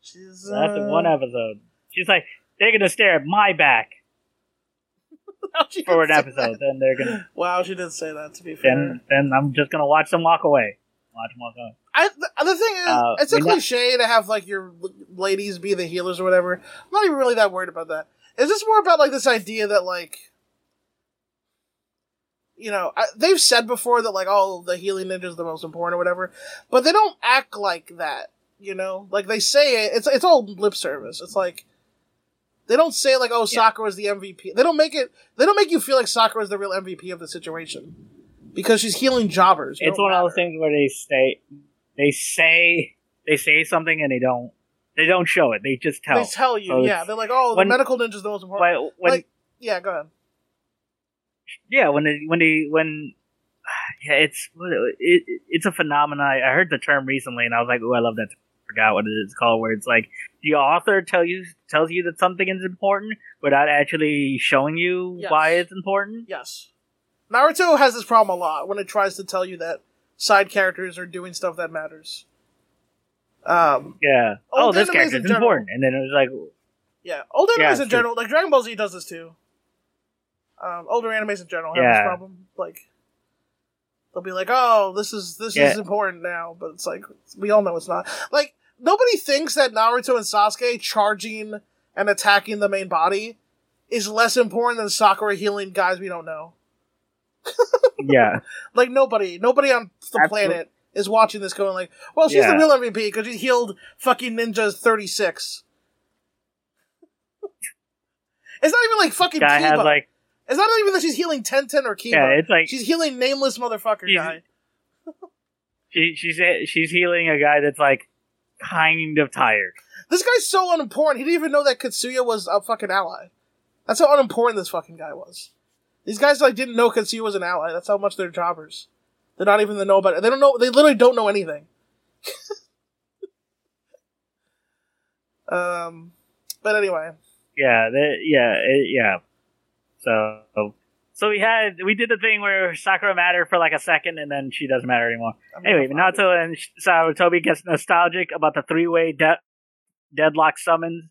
She's Lasted uh, one episode. She's like, they're gonna stare at my back for an episode. Then they're gonna. Wow, she didn't say that. To be fair, Then, then I'm just gonna watch them walk away. Watch them walk away. I, the, the thing is, Uh, it's a we not- cliche to have like your ladies be the healers or whatever. I'm not even really that worried about that. Is this more about like this idea that like, you know, I, they've said before that like, oh, the healing ninja is the most important or whatever, but they don't act like that. You know, like they say it. It's it's all lip service. It's like. They don't say like, "Oh, Yeah. Sakura's the MVP." They don't make it. They don't make you feel like Sakura's the real MVP of the situation because she's healing jobbers. It's one of those things where they say, they say, they say something and they don't, they don't show it. They just tell. They tell you, So yeah. They're like, "Oh, when- the medical ninja's the most important." But when, like, yeah, go ahead. yeah, when they, when they, when, yeah, it's it, it's a phenomenon. I heard the term recently, and I was like, "Oh, I love that." Forgot what it is called. Where it's like the author tell you tells you that something is important without actually showing you Yes. why it's important. Yes, Naruto has this problem a lot when it tries to tell you that side characters are doing stuff that matters. Um, Yeah. Oh, this character is general. important, and then it was like, yeah, old Yeah, animes in general, like Dragon Ball Z, does this too. Um, older animes in general have Yeah. this problem. Like, they'll be like, "Oh, this is this Yeah. is important now," but it's like we all know it's not. Like, nobody thinks that Naruto and Sasuke charging and attacking the main body is less important than Sakura healing guys we don't know. yeah, Like nobody, nobody on the planet is watching this going like, "Well, she's Yeah. the real MVP because she healed fucking ninjas thirty six. It's not even like fucking guy has like, it's not even that she's healing Tenten or Kiba. yeah, it's like she's healing nameless motherfucker She's- guy. she, she's she's healing a guy that's like kind of tired. This guy's so unimportant. He didn't even know that Katsuyu was a fucking ally. That's how unimportant this fucking guy was. These guys like didn't know Katsuyu was an ally. That's how much they're jobbers. They're not even to know about it. They don't know. They literally don't know anything. um, but anyway, Yeah, the, yeah, it, yeah. So, so we had we did the thing where Sakura mattered for like a second, and then she doesn't matter anymore. I'm Anyway, gonna find it. Naruto and Sarutobi gets nostalgic about the three-way de- deadlock summons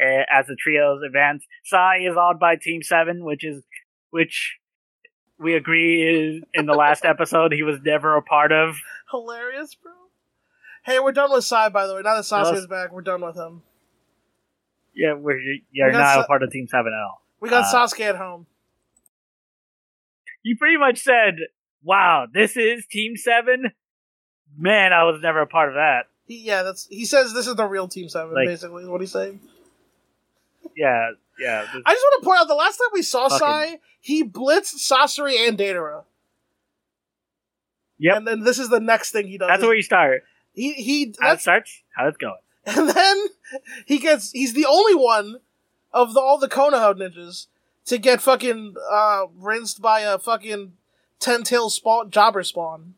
uh, as the trios advance. Sai is awed by Team Seven, which is which we agree is in the last episode he was never a part of. hilarious, bro. Hey, we're done with Sai, by the way. Now that Sasuke's back, we're done with him. Yeah, we're, you're We not Sa- a part of Team Seven at all. We got Uh, Sasuke at home. You pretty much said, "Wow, this is Team Seven. Man, I was never a part of that." He, yeah, that's he says this is the real Team Seven. Like- basically, is what he's saying. Yeah, yeah. this- I just want to point out the last time we saw Fucking- Sai, he blitzed Sasori and Deidara. Yep. And then this is the next thing he does. That's where you start. he he How it that's, starts, how it's going. and then he gets he's the only one of the, all the Konoha ninjas to get fucking uh rinsed by a fucking ten tail spawn jobber spawn.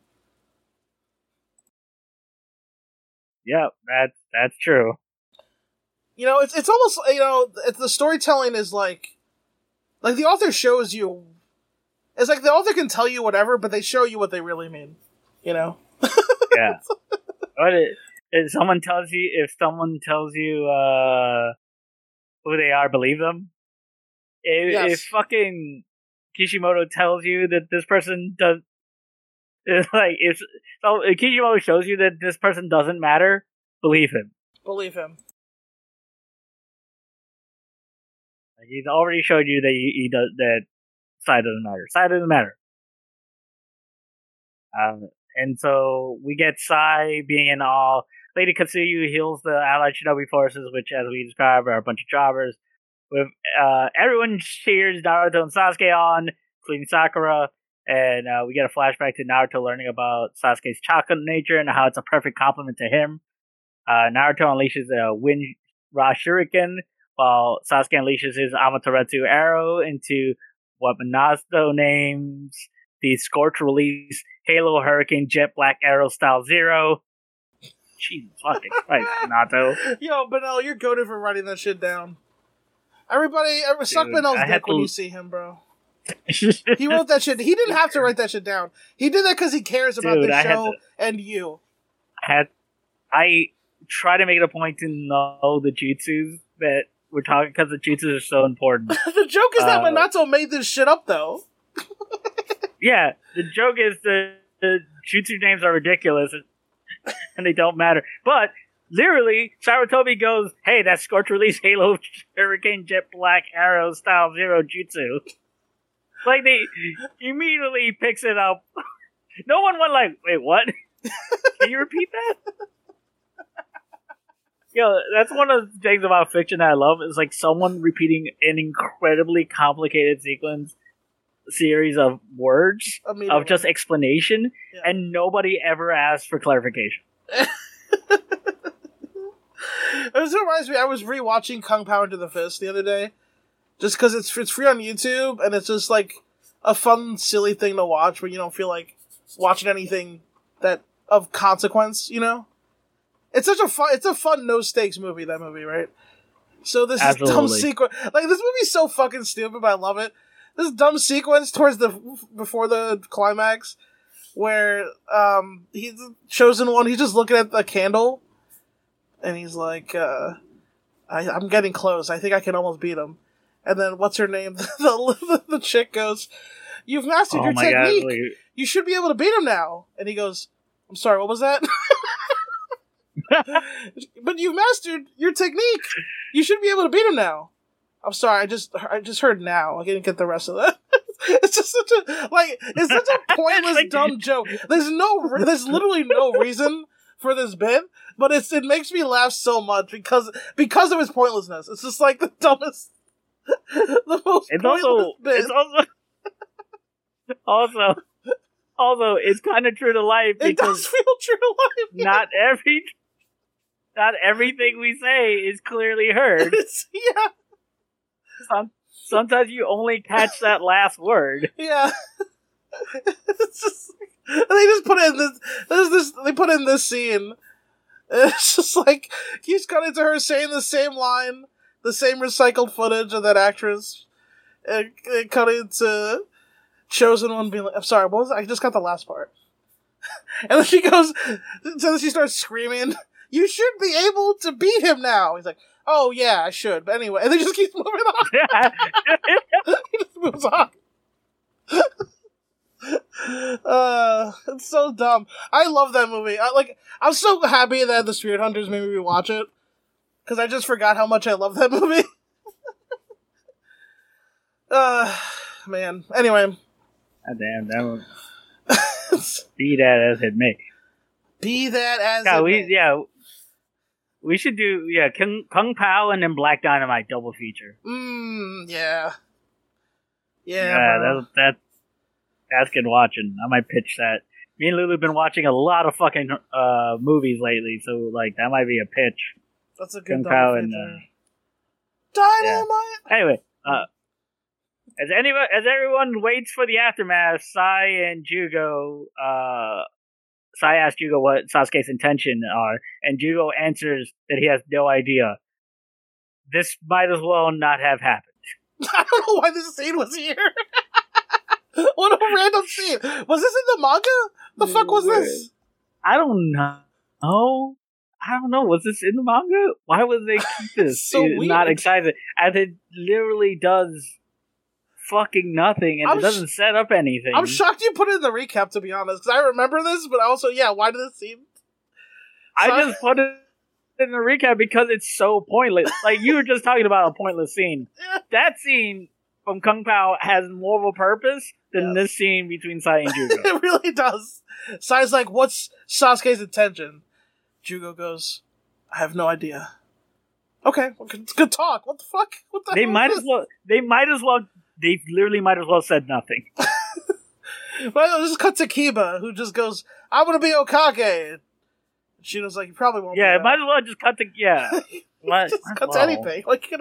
Yep, that's that's true. You know, it's it's almost you know it's, the storytelling is like like the author shows you. It's like the author can tell you whatever, but they show you what they really mean. You know. Yeah. but it, if someone tells you, if someone tells you uh, who they are, believe them. If, Yes. if fucking Kishimoto tells you that this person does, like if so, if Kishimoto shows you that this person doesn't matter, believe him. Believe him. Like he's already showed you that he, he does that side doesn't matter. Side doesn't matter. Um, and so we get Sai being in all. Lady Katsuyu heals the allied shinobi forces, which, as we described, are a bunch of jobbers. With uh, everyone cheers Naruto and Sasuke on, including Sakura, and uh, we get a flashback to Naruto learning about Sasuke's chakra nature and how it's a perfect compliment to him. Uh, Naruto unleashes a Wind Ra Shuriken, while Sasuke unleashes his Amaterasu arrow into what Minato names the Scorch Release Halo Hurricane Jet Black Arrow Style Zero. Jesus fucking Christ, Minato. Yo, Benel, you're goaded for writing that shit down. Everybody, suck Dude, I had dick when you see him, bro. He wrote that shit. He didn't have to write that shit down. He did that because he cares about Dude, the I show to- and you. had I try to make it a point to know the jutsus that we're talking because the jutsus are so important. the joke is that Uh, Minato made this shit up, though. yeah, the joke is the the jutsu names are ridiculous and they don't matter. But literally, Sarutobi goes, "Hey, that Scorch Release Halo Hurricane Jet Black Arrow Style Zero Jutsu." Like they immediately picks it up. No one went like, "Wait, what?" Can you repeat that? Yo, that's one of the things about fiction that I love is like someone repeating an incredibly complicated sequence series of words of just explanation, Yeah. and nobody ever asked for clarification. It reminds me. I was rewatching Kung Pow into the Fist the other day, just because it's it's free on YouTube and it's just like a fun, silly thing to watch when you don't feel like watching anything that of consequence. You know, it's such a fun. It's a fun, no stakes movie. That movie, right? So this is dumb sequence. Like this movie's so fucking stupid, but I love it. This dumb sequence towards the before the climax, where um he's chosen one. He's just looking at the candle and he's like, uh, I, I'm getting close. I think I can almost beat him. And then what's her name? the, the, the chick goes, You've mastered oh your technique. god! You should be able to beat him now. And he goes, I'm sorry, what was that? but you've mastered your technique. You should be able to beat him now. I'm sorry, I just I just heard now. I didn't get the rest of that. it's just such a like it's such a pointless dumb joke. There's no there's literally no reason for this bit, but it's it makes me laugh so much because because of its pointlessness. It's just like the dumbest the most It's pointless also bit. it's also also also it's kind of true to life it does feel true to life. yeah. not every not everything we say is clearly heard. It's, yeah, Some, sometimes you only catch that last word. yeah. it's just they just put in this. There's this. They put in this scene. It's just like keeps cutting to her saying the same line, the same recycled footage of that actress, and, and cutting to chosen one being like, "I'm sorry, what was I just got the last part." and then she goes, so then she starts screaming, "You should be able to beat him now." He's like, "Oh yeah, I should," but anyway, and then just keeps moving on. he just moves on. uh, it's so dumb. I love that movie. I like. I'm so happy that the Spirit Hunters made me rewatch it because I just forgot how much I love that movie. uh, man. Anyway, God damn, that was be that as it may. be that as Yeah, it we may. yeah. We should do yeah, Kung, Kung Pow and then Black Dynamite double feature. Mm, yeah. Yeah. Yeah, that that good watching. I might pitch that. Me and Lulu have been watching a lot of fucking uh movies lately, so like that might be a pitch. That's a good Kung and uh, Dynamite. Anyway, uh, as anyone, as everyone waits for the aftermath, Sai and Jugo, uh, Sai asks Jugo what Sasuke's intention are, and Jugo answers that he has no idea. This might as well not have happened. I don't know why this scene was here. what a random scene. Was this in the manga? The fuck was this? I don't know. Oh, I don't know. Was this in the manga? Why would they keep this? So It's not weird. excited, and it literally does fucking nothing, and I'm it doesn't set up anything. I'm shocked you put it in the recap, to be honest, because I remember this, but also, yeah, why did this seem. I So- just put it in the recap because it's so pointless. Like you were just talking about a pointless scene. Yeah. That scene from Kung Pow has more of a purpose than this scene between Sai and Jugo. it really does. Sai's like, what's Sasuke's intention? Jugo goes, I have no idea. Okay, well, it's good talk. What the fuck? What the They might as well. They might as well. They literally might as well said nothing. Well, this is cut to Kiba, who just goes, "I'm gonna be Hokage." She was like, "You probably won't." Yeah, be it might as well just cut the. Yeah, just cut to anything. Like you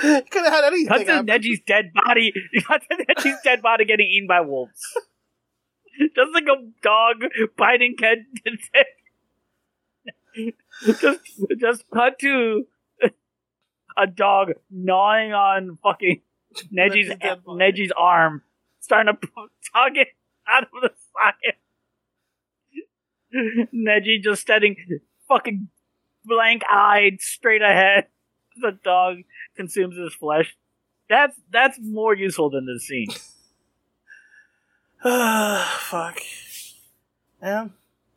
could have had anything. Cut to happen. Neji's dead body. Cut to Neji's dead body getting eaten by wolves. Just like a dog biting Ken. just, just cut to a dog gnawing on fucking Neji's Neji's. Neji's arm, starting to tug it out of the socket. Neji just standing fucking blank eyed straight ahead. The dog consumes his flesh. That's that's more useful than the scene. Fuck. Yeah.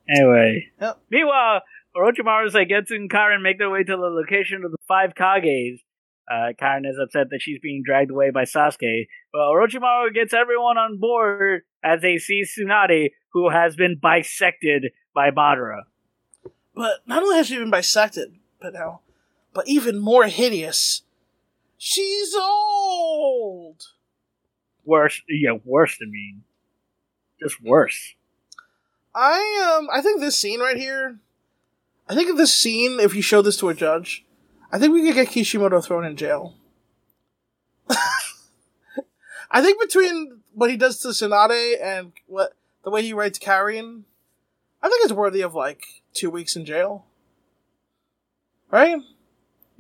Anyway. Yep. Meanwhile, Orochimaru Suigetsu and Karin make their way to the location of the five Kages. Uh, Karin is upset that she's being dragged away by Sasuke, but Orochimaru gets everyone on board as they see Tsunade, who has been bisected by Madara. But not only has she been bisected, but now, but even more hideous, she's old. Worse, yeah, worse than me. Just worse. I um, I think this scene right here, I think if this scene, if you show this to a judge, I think we could get Kishimoto thrown in jail. I think between what he does to Tsunade and what the way he writes Karin, I think it's worthy of like two weeks in jail. Right?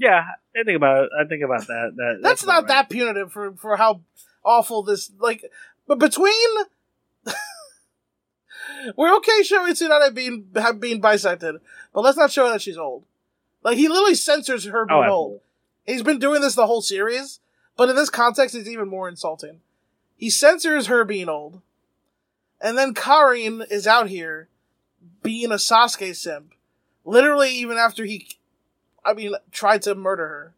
Yeah, I think about I think about that. that That's, not right. that punitive for for how awful this like. But between, we're okay showing Tsunade being being bisected, but let's not show that she's old. Like he literally censors her being Oh, old. He's been doing this the whole series, but in this context, it's even more insulting. He censors her being old, and then Karin is out here being a Sasuke simp, literally even after he, I mean, tried to murder her.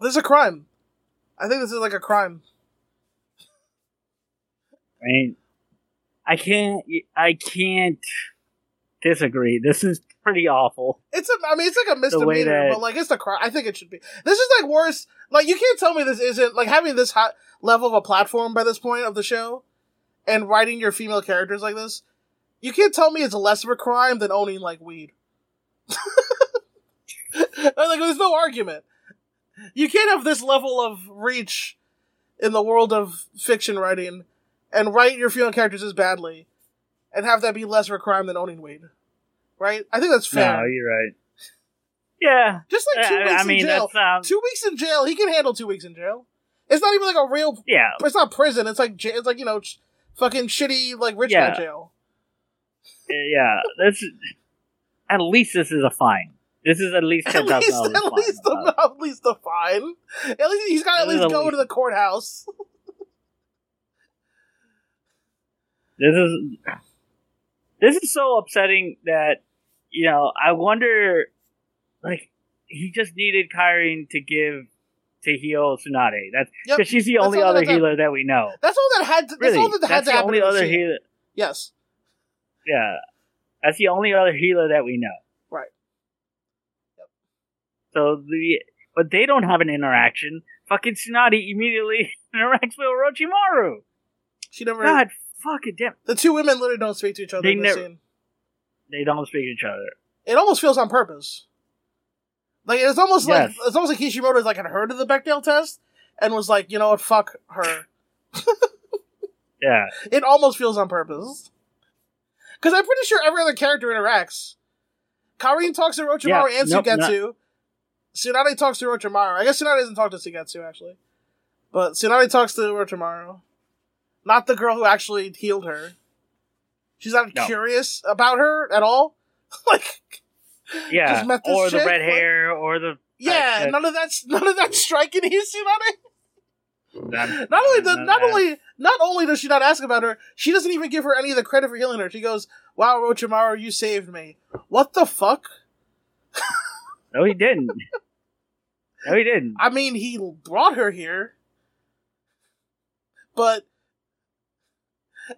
This is a crime. I think this is like a crime. I mean, I can't. I can't disagree. This is pretty awful. It's a, I mean, it's like a misdemeanor, that- but like it's a crime. I think it should be. This is like worse. Like you can't tell me this isn't like having this hot level of a platform by this point of the show, and writing your female characters like this. You can't tell me it's less of a crime than owning like weed. like there's no argument. You can't have this level of reach in the world of fiction writing and write your female characters as badly and have that be less of a crime than owning weed. Right? I think that's fair. No, you're right. Yeah, Just like two I, weeks I mean in jail. that sounds. Um, two weeks in jail. He can handle two weeks in jail. It's not even like a real. Yeah, It's not prison. It's like it's like you know, sh- fucking shitty like rich Yeah. guy jail. yeah. This at least this is a fine. This is at least ten thousand dollars. at least the at least the fine. At least he's got to at least go to the courthouse. This is this is so upsetting that you know. I wonder, like, he just needed Karin to give to heal Tsunade. That's Yep. because she's the That's only other happened. healer that we know. That's all that had. To, that's all that had that's to the happen. only other healer. Yes. Yeah, that's the only other healer that we know. So the but they don't have an interaction. Fucking Tsunade immediately interacts with Orochimaru. She never. God, fucking damn. The two women literally don't speak to each other They in the never- scene. They don't speak to each other. It almost feels on purpose. Like it's almost like it's almost like Kishimoto's like had heard of the Bechdel test and was like, you know what, fuck her. Yeah. It almost feels on purpose. Because I'm pretty sure every other character interacts. Karin talks to Orochimaru Yeah, and nope, Suigetsu. Tsunade talks to Orochimaru. I guess Tsunade doesn't talk to Suigetsu, actually. But Tsunade talks to Orochimaru. Not the girl who actually healed her. She's not No. curious about her at all. like, Yeah. Just met this Or the chick, red like- hair or the yeah, Right, none of that's none of that's striking you, Tsunade. not Not only does not only not only does she not ask about her, she doesn't even give her any of the credit for healing her. She goes, "Wow, Orochimaru, you saved me." What the fuck? No he didn't. No he didn't. I mean, he brought her here, but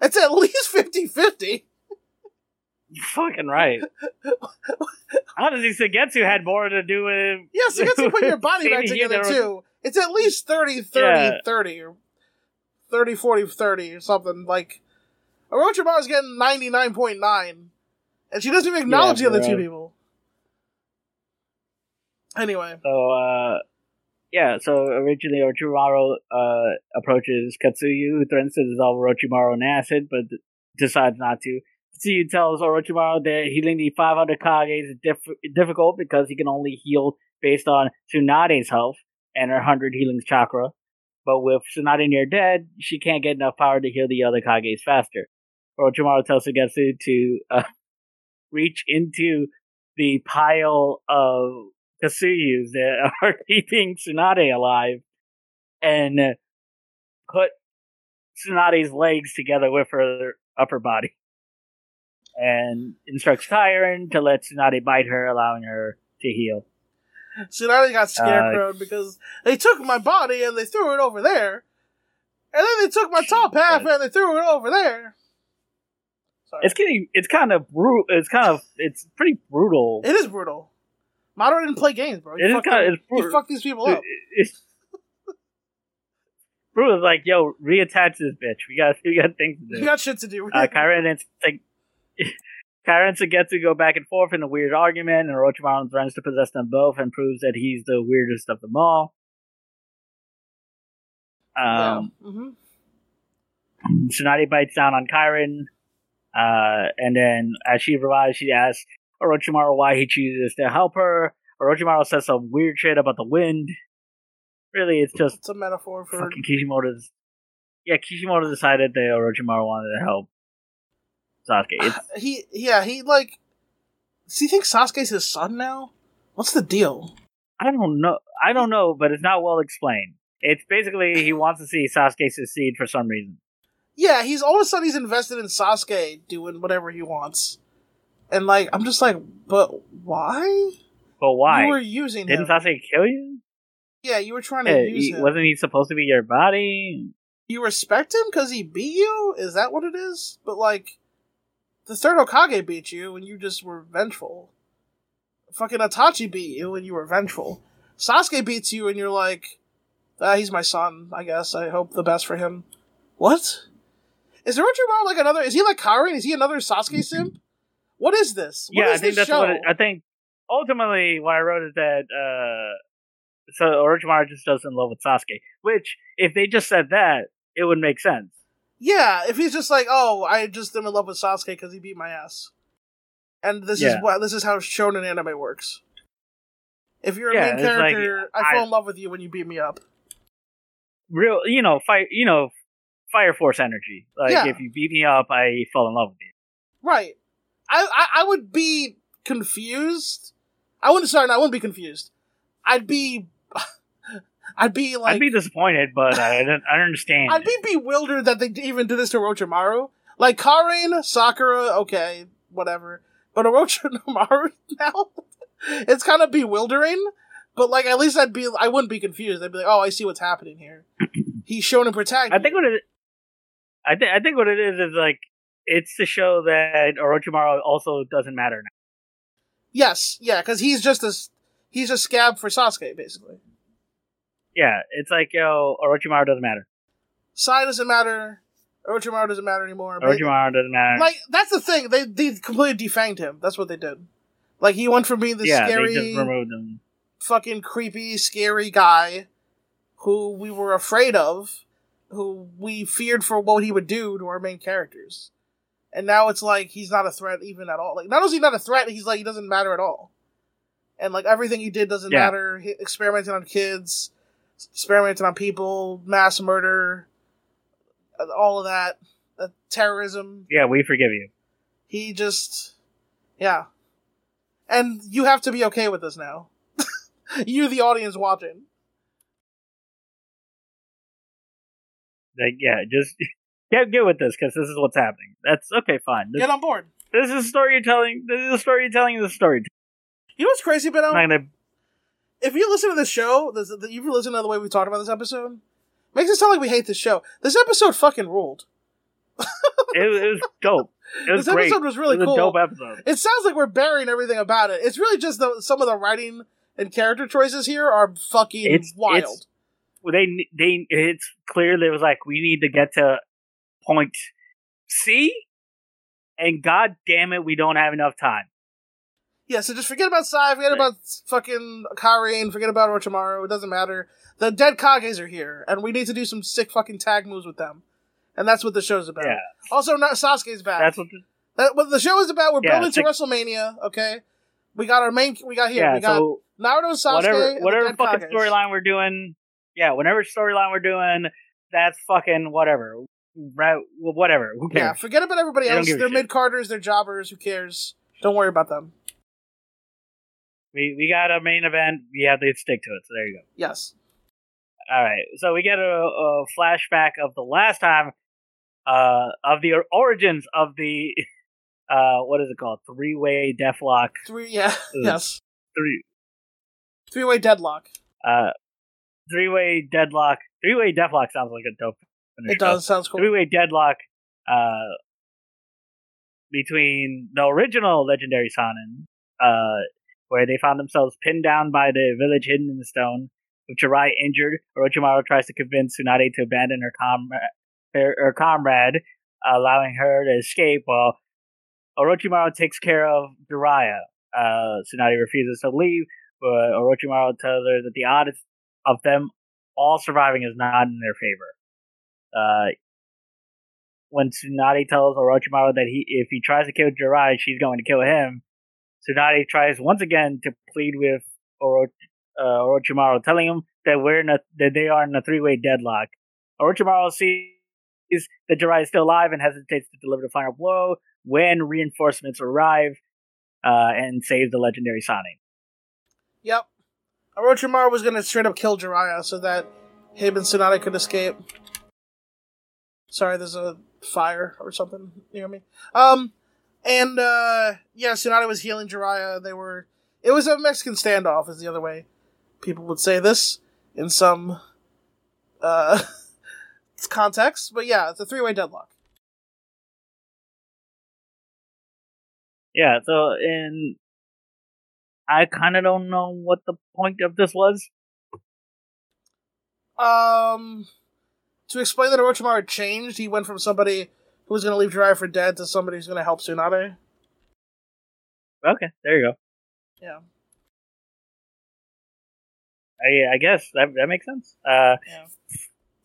it's at least 50-50. You're Fucking right. Honestly, Suigetsu had more to do with. Yeah, so you got to put your body back together too. It's at least 30, 30, Yeah. 30, or 30, 40, 30, or something. Like, Orochimaru's getting 99.9, and she doesn't even acknowledge Yeah, the other two people. Anyway, So, uh, yeah, so originally Orochimaru uh, approaches Katsuyu, who threatens to dissolve Orochimaru in acid, but decides not to. Katsuyu tells Orochimaru that healing the 500 Kages is diff- difficult because he can only heal based on Tsunade's health and her 100 healing chakra. But with Tsunade near dead, she can't get enough power to heal the other Kages faster. Orochimaru tells Suigetsu to uh, reach into the pile of Katsuyus that are keeping Tsunade alive and uh, put Tsunade's legs together with her upper body. And instructs Karin to let Tsunade bite her, allowing her to heal. Tsunade got Uh, scarecrowed because they took my body and they threw it over there. And then they took my top half and they threw it over there. Sorry. It's getting, it's kind of brutal. It's kind of, it's pretty brutal. It is brutal. Madara didn't play games, bro. Is fucked them- he fucked these people up. It's, brutal's like, yo, reattach this bitch. We got, we got things to do. You got shit to do. Uh, Karin and like, Karin and Suigetsu go back and forth in a weird argument, and Orochimaru threatens to possess them both and proves that he's the weirdest of them all. Um, yeah. hmm Tsunade bites down on Karin, uh, and then as she revives, she asks Orochimaru why he chooses to help her. Orochimaru says some weird shit about the wind. Really, it's just It's a metaphor for. fucking Kishimoto's. Yeah, Kishimoto decided that Orochimaru wanted to help Sasuke. It's, He, yeah, he like. Does he think Sasuke's his son now? What's the deal? I don't know. I don't know, but it's not well explained. It's basically he wants to see Sasuke succeed for some reason. Yeah, he's all of a sudden he's invested in Sasuke doing whatever he wants, and like I'm just like, but why? But why? You were using Didn't him. Sasuke kill you? yeah, you were trying to Yeah, use he- him. wasn't he supposed to be your body? you respect him because he beat you? Is that what it is? But like, the third Hokage beat you and you just were vengeful. Fucking Itachi beat you and you were vengeful. Sasuke beats you and you're like, ah, he's my son. I guess I hope the best for him. What? Is Orochimaru like another? Is he like Karin? Is he another Sasuke simp? What is this? What yeah, is I think this that's show? what it, I think. Ultimately, what I wrote is that uh, so Orochimaru just does in love with Sasuke. Which, if they just said that, it would make sense. Yeah, if he's just like, oh, I just am in love with Sasuke because he beat my ass, and this is Yeah. what this is how shonen anime works. If you're a Yeah, main it's like, character, I, I- fall in love with you when you beat me up. Real, you know, fire, you know, Fire Force energy. Like Yeah. if you beat me up, I fall in love with you. Right. I, I I would be confused. I wouldn't. Sorry, no, I wouldn't be confused. I'd be. I'd be like. I'd be disappointed, but I don't, I don't understand. I'd be bewildered that they even did this to Orochimaru. Like Karin, Sakura, okay, whatever. But Orochimaru now, it's kind of bewildering. But like, at least I'd be, I wouldn't be confused. I'd be like, oh, I see what's happening here. He's shown to protect. I think what it, I think I think what it is is like it's to show that Orochimaru also doesn't matter now. yes, yeah, because he's just a, he's a scab for Sasuke, basically. Yeah, it's like yo, Orochimaru doesn't matter. Sai doesn't matter. Orochimaru doesn't matter anymore. Orochimaru doesn't matter. like that's the thing. They they completely defanged him. That's what they did. Like he went from being the yeah, scary, they just removed him. fucking creepy, scary guy who we were afraid of, who we feared for what he would do to our main characters. And now it's like he's not a threat even at all. Like not only is he not a threat, he's like he doesn't matter at all. And like everything he did doesn't Yeah. matter. He experimenting on kids, experimenting on people, mass murder, all of that, uh, terrorism. Yeah, we forgive you. He just, yeah. And you have to be okay with this now. you, the audience watching. Like, yeah, just get get with this because this is what's happening. That's okay, fine. This, Get on board. this is storytelling. This is storytelling. This is storytelling. You know what's crazy, Ben? I'm gonna. If you listen to this show, this, if you listen to the way we talked about this episode, makes it sound like we hate this show. This episode fucking ruled. it, was- it was dope. It was this great. episode was really it was cool. a dope episode. It sounds like we're burying everything about it. It's really just the, some of the writing and character choices here are fucking It's- wild. it's- they they it's clear they was like we need to get to point C, and god damn it, we don't have enough time. yeah, so just forget about Sai, forget Right. about fucking Karin, forget about Orochimaru. It doesn't matter. The dead Kages are here, and we need to do some sick fucking tag moves with them. And that's what the show's about. Yeah, Also, not Sasuke's back. that's what. The, That, what the show is about. We're Yeah, building to sick- WrestleMania. Okay, we got our main. We got here. yeah, we got so Naruto, Sasuke, whatever whatever fucking storyline we're doing, yeah, whatever storyline we're doing, that's fucking whatever. Right, well, whatever. Who cares? Yeah, forget about everybody else. They're mid carders. They're jobbers. Who cares? Don't worry about them. We we got a main event. We have to stick to it. So there you go. Yes. All right. So we get a, a flashback of the last time, uh, of the origins of the, uh, what is it called? Three way deathlock. Three. Yeah. yes. Three, Three way deadlock. uh, three way deadlock. Three way deathlock sounds like a dope. It does. Sounds cool. Three way deadlock. Uh, between the original legendary Sannin, uh, where they found themselves pinned down by the village hidden in the stone. With Jirai injured, Orochimaru tries to convince Tsunade to abandon her comrade, her, her comrade, allowing her to escape while Orochimaru takes care of Jiraiya. Uh, Tsunade refuses to leave, but Orochimaru tells her that the odds of them all surviving is not in their favor. Uh, when Tsunade tells Orochimaru that he, if he tries to kill Jiraiya, she's going to kill him, Tsunade tries once again to plead with Oro, uh, Orochimaru, telling him that we're in a, that they are in a three-way deadlock. Orochimaru sees that Jiraiya is still alive and hesitates to deliver the final blow when reinforcements arrive uh, and save the legendary Sonic. Yep. Orochimaru was gonna straight up kill Jiraiya so that him and Tsunade could escape. Sorry, there's a fire or something near me. Um, and uh, yeah, Tsunade was healing Jiraiya. They were. It was a Mexican standoff, is the other way people would say this in some uh context. But yeah, it's a three way deadlock. Yeah, so and I kind of don't know what the point of this was. Um, to explain that Orochimaru changed, he went from somebody who was going to leave Jiraiya for dead to somebody who's going to help Tsunade. Okay, there you go. Yeah. I, I guess that that makes sense. Uh, Yeah.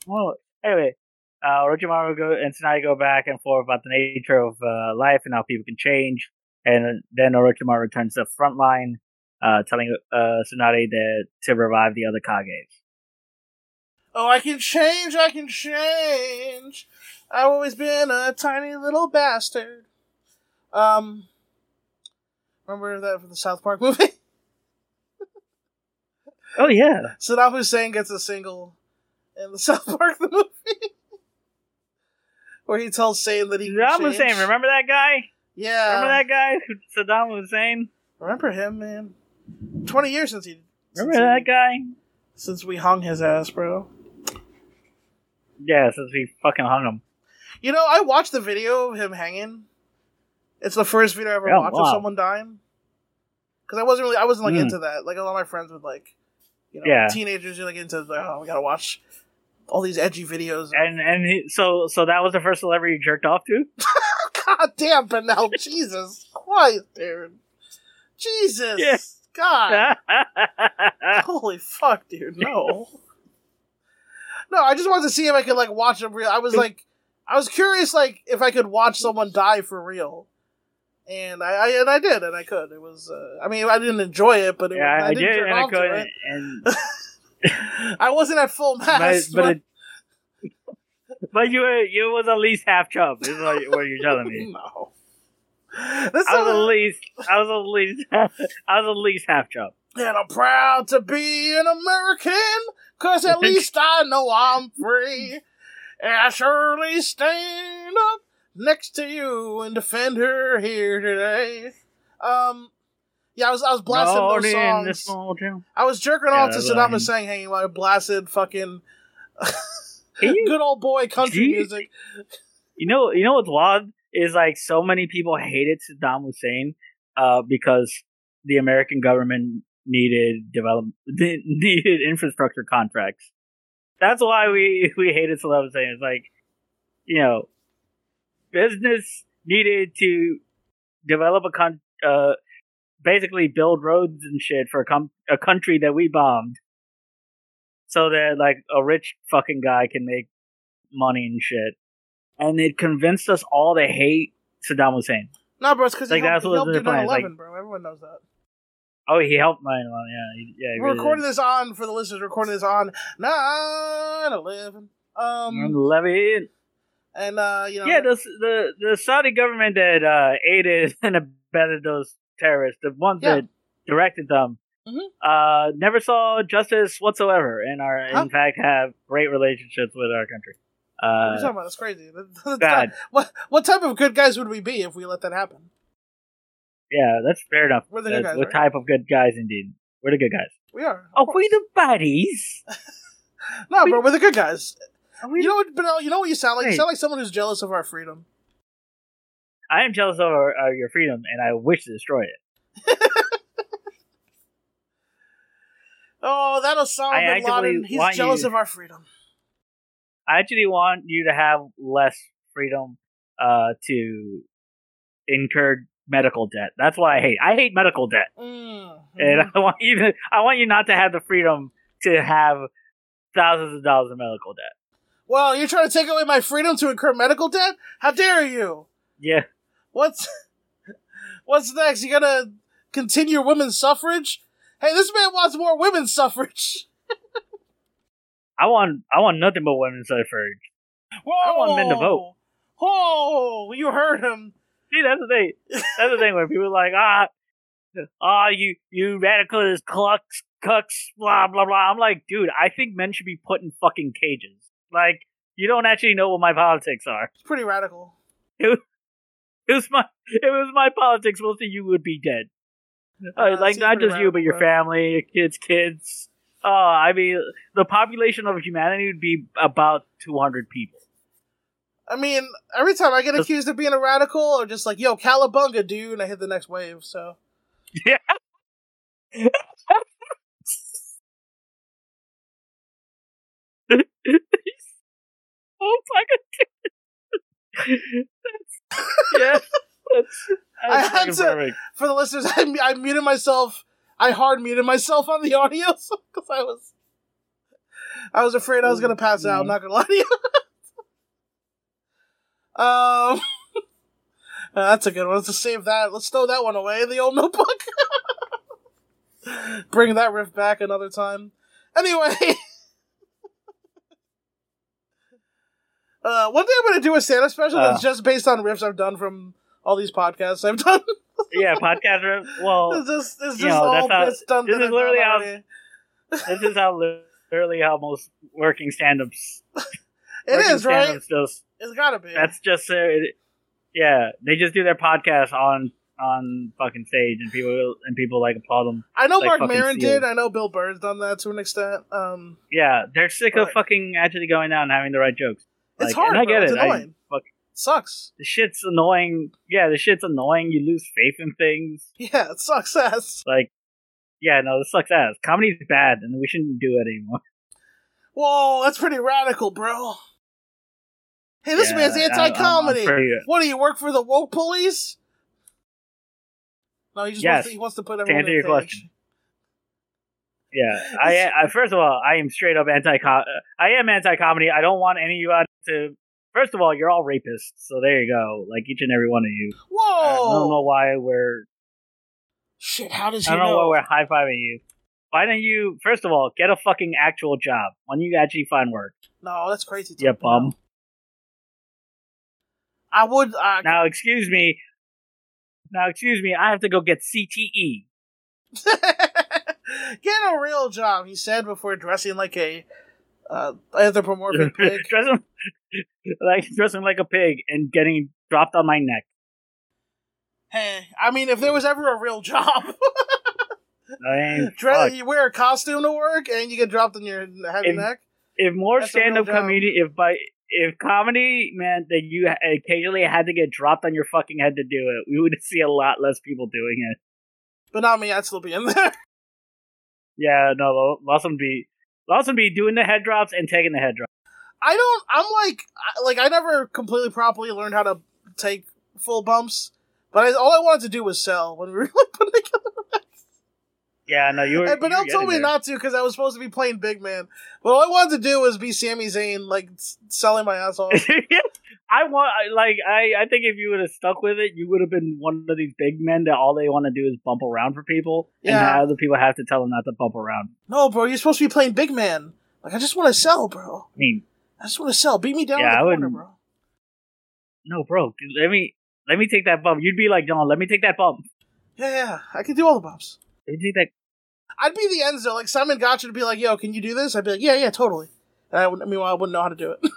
well, anyway, uh, Orochimaru go and Tsunade go back and forth about the nature of uh, life and how people can change, and then Orochimaru returns to the front line, uh, telling uh, Tsunade that to revive the other Kages. Oh, I can change, I can change. I've always been a tiny little bastard. Um, remember that from the South Park movie? Oh yeah, Saddam Hussein gets a single in the South Park the movie, where he tells Satan that he can Saddam. Hussein. Remember that guy? Yeah, Remember that guy? Saddam Hussein. Remember him, man. Twenty years since he. Remember since he- that guy? Since we hung his ass, bro. Yeah, since we fucking hung him. You know, I watched the video of him hanging. It's the first video I ever Oh, watched of someone dying. Because I wasn't really, I wasn't like Mm. into that. Like a lot of my friends would like, you know, Yeah. teenagers are like into like, oh, we gotta watch all these edgy videos. And and he, so so that was the first celebrity you jerked off to. God damn, but now, Jesus Christ, dude, Jesus, Yeah. God, holy fuck, dude, no, no. I just wanted to see if I could like watch a real. I was like, I was curious, like if I could watch someone die for real. And I, I and I did, and I could. It was. Uh, I mean, I didn't enjoy it, but it, yeah, I, I, did, and I couldn't. it. And I wasn't at full mass, but, but, it, but you were you was at least half chub. Is what, what you're telling me. no. That's I was at least I was at least I was at least half chub. And I'm proud to be an American, cause at least I know I'm free. And I surely stand up next to you and defend her here today. Um, yeah, I was I was blasting Lord those songs. I was jerking Yeah, off to Saddam Hussein hanging while I blasted fucking good old boy country Gee. music. You know, you know what's wild is like so many people hated Saddam Hussein uh, because the American government needed develop needed infrastructure contracts. That's why we we hated Saddam Hussein. It's like, you know, business needed to develop a con uh, basically build roads and shit for a, com- a country that we bombed, so that like a rich fucking guy can make money and shit. And it convinced us all to hate Saddam Hussein. No, bro, it's because Like, he that's helped, he what helped do 9/11, like- bro. Everyone knows that. Oh, he helped mine. Well, yeah, he, yeah. he We're really recording did. this on for the listeners. Recording this on 9/11. Um, Levy. and uh, you know, Yeah, the the the Saudi government that uh, aided and abetted those terrorists, the ones Yeah. that directed them, Mhm. uh, never saw justice whatsoever, and are Huh? in fact have great relationships with our country. what are you Uh, talking about? That's crazy. That- that's bad. not- what what type of good guys would we be if we let that happen? Yeah, that's fair enough. We're the good Uh, guys, what right? type of good guys, indeed? We're the good guys. We are. Oh, we the baddies. No, bro, we're the good guys. We You know what, Benel, You know what you sound like? You sound like someone who's jealous of our freedom. I am jealous of our, uh, your freedom, and I wish to destroy it. Oh, that Osama I bin Laden. He's jealous you- of our freedom. I actually want you to have less freedom uh, to incur medical debt. That's what I hate. I hate medical debt, Mm. and I want you to. I want you not to have the freedom to have thousands of dollars of medical debt. Well, you're trying to take away my freedom to incur medical debt? How dare you? Yeah, What's what's next? You gonna continue women's suffrage? Hey, this man wants more women's suffrage. I want. I want nothing but women's suffrage. Whoa! I want men to vote. Oh, you heard him. See, that's the thing. That's the thing where people are like, ah, ah, you you radicalist clucks, cucks, blah blah blah. I'm like, dude, I think men should be put in fucking cages. Like, you don't actually know what my politics are. It's pretty radical. It was my it was my politics, most of you would be dead. Uh, Uh, like not just you, but your family, your kids, kids. Oh, I mean, the population of humanity would be about 200 people. I mean, every time I get accused of being a radical or just like, yo, Calabunga, dude, and I hit the next wave, so. Yeah. oh fucking that's, yeah, that's, I had to- perfect. For the listeners, I, I muted myself. I hard muted myself on the audio because I was. I was afraid I was gonna pass out. I'm not gonna lie to you. Um, that's a good one. Let's save that. Let's throw that one away the old notebook. Bring that riff back another time. Anyway, uh, one thing I'm gonna do a stand-up special Uh. that's just based on riffs I've done from all these podcasts I've done. Yeah, podcast. Riffs. Well, It's just, it's just know, all that's how- bits done. this is literally how- this is how literally how most working stand-ups. It working is right. Just It's gotta be. that's just uh, it, yeah. They just do their podcast on on fucking stage, and people and people like applaud them. I know like Marc Maron did. I know Bill Burr's done that to an extent. Um, Yeah, they're sick of fucking actually going out and having the right jokes. it's Like, hard. and I bro. get It's it. I- fuck, sucks. the shit's annoying. Yeah, the shit's annoying. You lose faith in things. Yeah, it sucks ass. Like, yeah, no, this sucks ass. Comedy's bad, and we shouldn't do it anymore. Whoa, that's pretty radical, bro. Hey, this Yeah, man's I- I'm- I'm anti-comedy. pretty- What do you work for the woke police? No, he just Yes. wants to, he wants to put everyone answer in your cage. question. Yeah, I, I first of all, I am straight up anti. I am anti comedy. I don't want any of you out to. First of all, you're all rapists, so there you go. Like each and every one of you. Whoa! I don't know why we're. Shit, how does he I don't know know? why we're high fiving you. Why don't you? First of all, get a fucking actual job. When you actually find work, No, that's crazy. Yeah, bum. I would. Uh, Now, excuse me. Now, excuse me. I have to go get. CTE. Get a real job, he said before dressing like a uh, anthropomorphic pig. dressing like dressing like a pig and getting dropped on my neck. hey, I mean, if there was ever a real job, I mean, Dre- you wear a costume to work and you get dropped on your heavy If- neck. if more That's a real stand-up comedy, if by if comedy meant that you occasionally had to get dropped on your fucking head to do it, we would see a lot less people doing it. But not me. I'd still be in there. Yeah, no, Lawson be Lawson be doing the head drops and taking the head drops. I don't. I'm like, like I never completely properly learned how to take full bumps, but I, all I wanted to do was sell when we were like putting together. Yeah, no, you were. And Benel told me there. not to because I was supposed to be playing big man. But all I wanted to do was be Sami Zayn, like selling my ass off. I want like I I think if you would have stuck with it, you would have been one of these big men that all they want to do is bump around for people, and Yeah. other people have to tell them not to bump around. no, bro, you're supposed to be playing big man. Like I just want to sell, bro. I mean, I just want to sell. Beat me down Yeah, in I the corner, bro. no, bro, let me let me take that bump. You'd be like, John, let me take that bump. Yeah, yeah, I can do all the bumps. Let me take that. I'd be the Enzo, like Simon Gotch would be like, "Yo, can you do this?" I'd be like, "Yeah, yeah, totally." And I, would, meanwhile, I wouldn't know how to do it.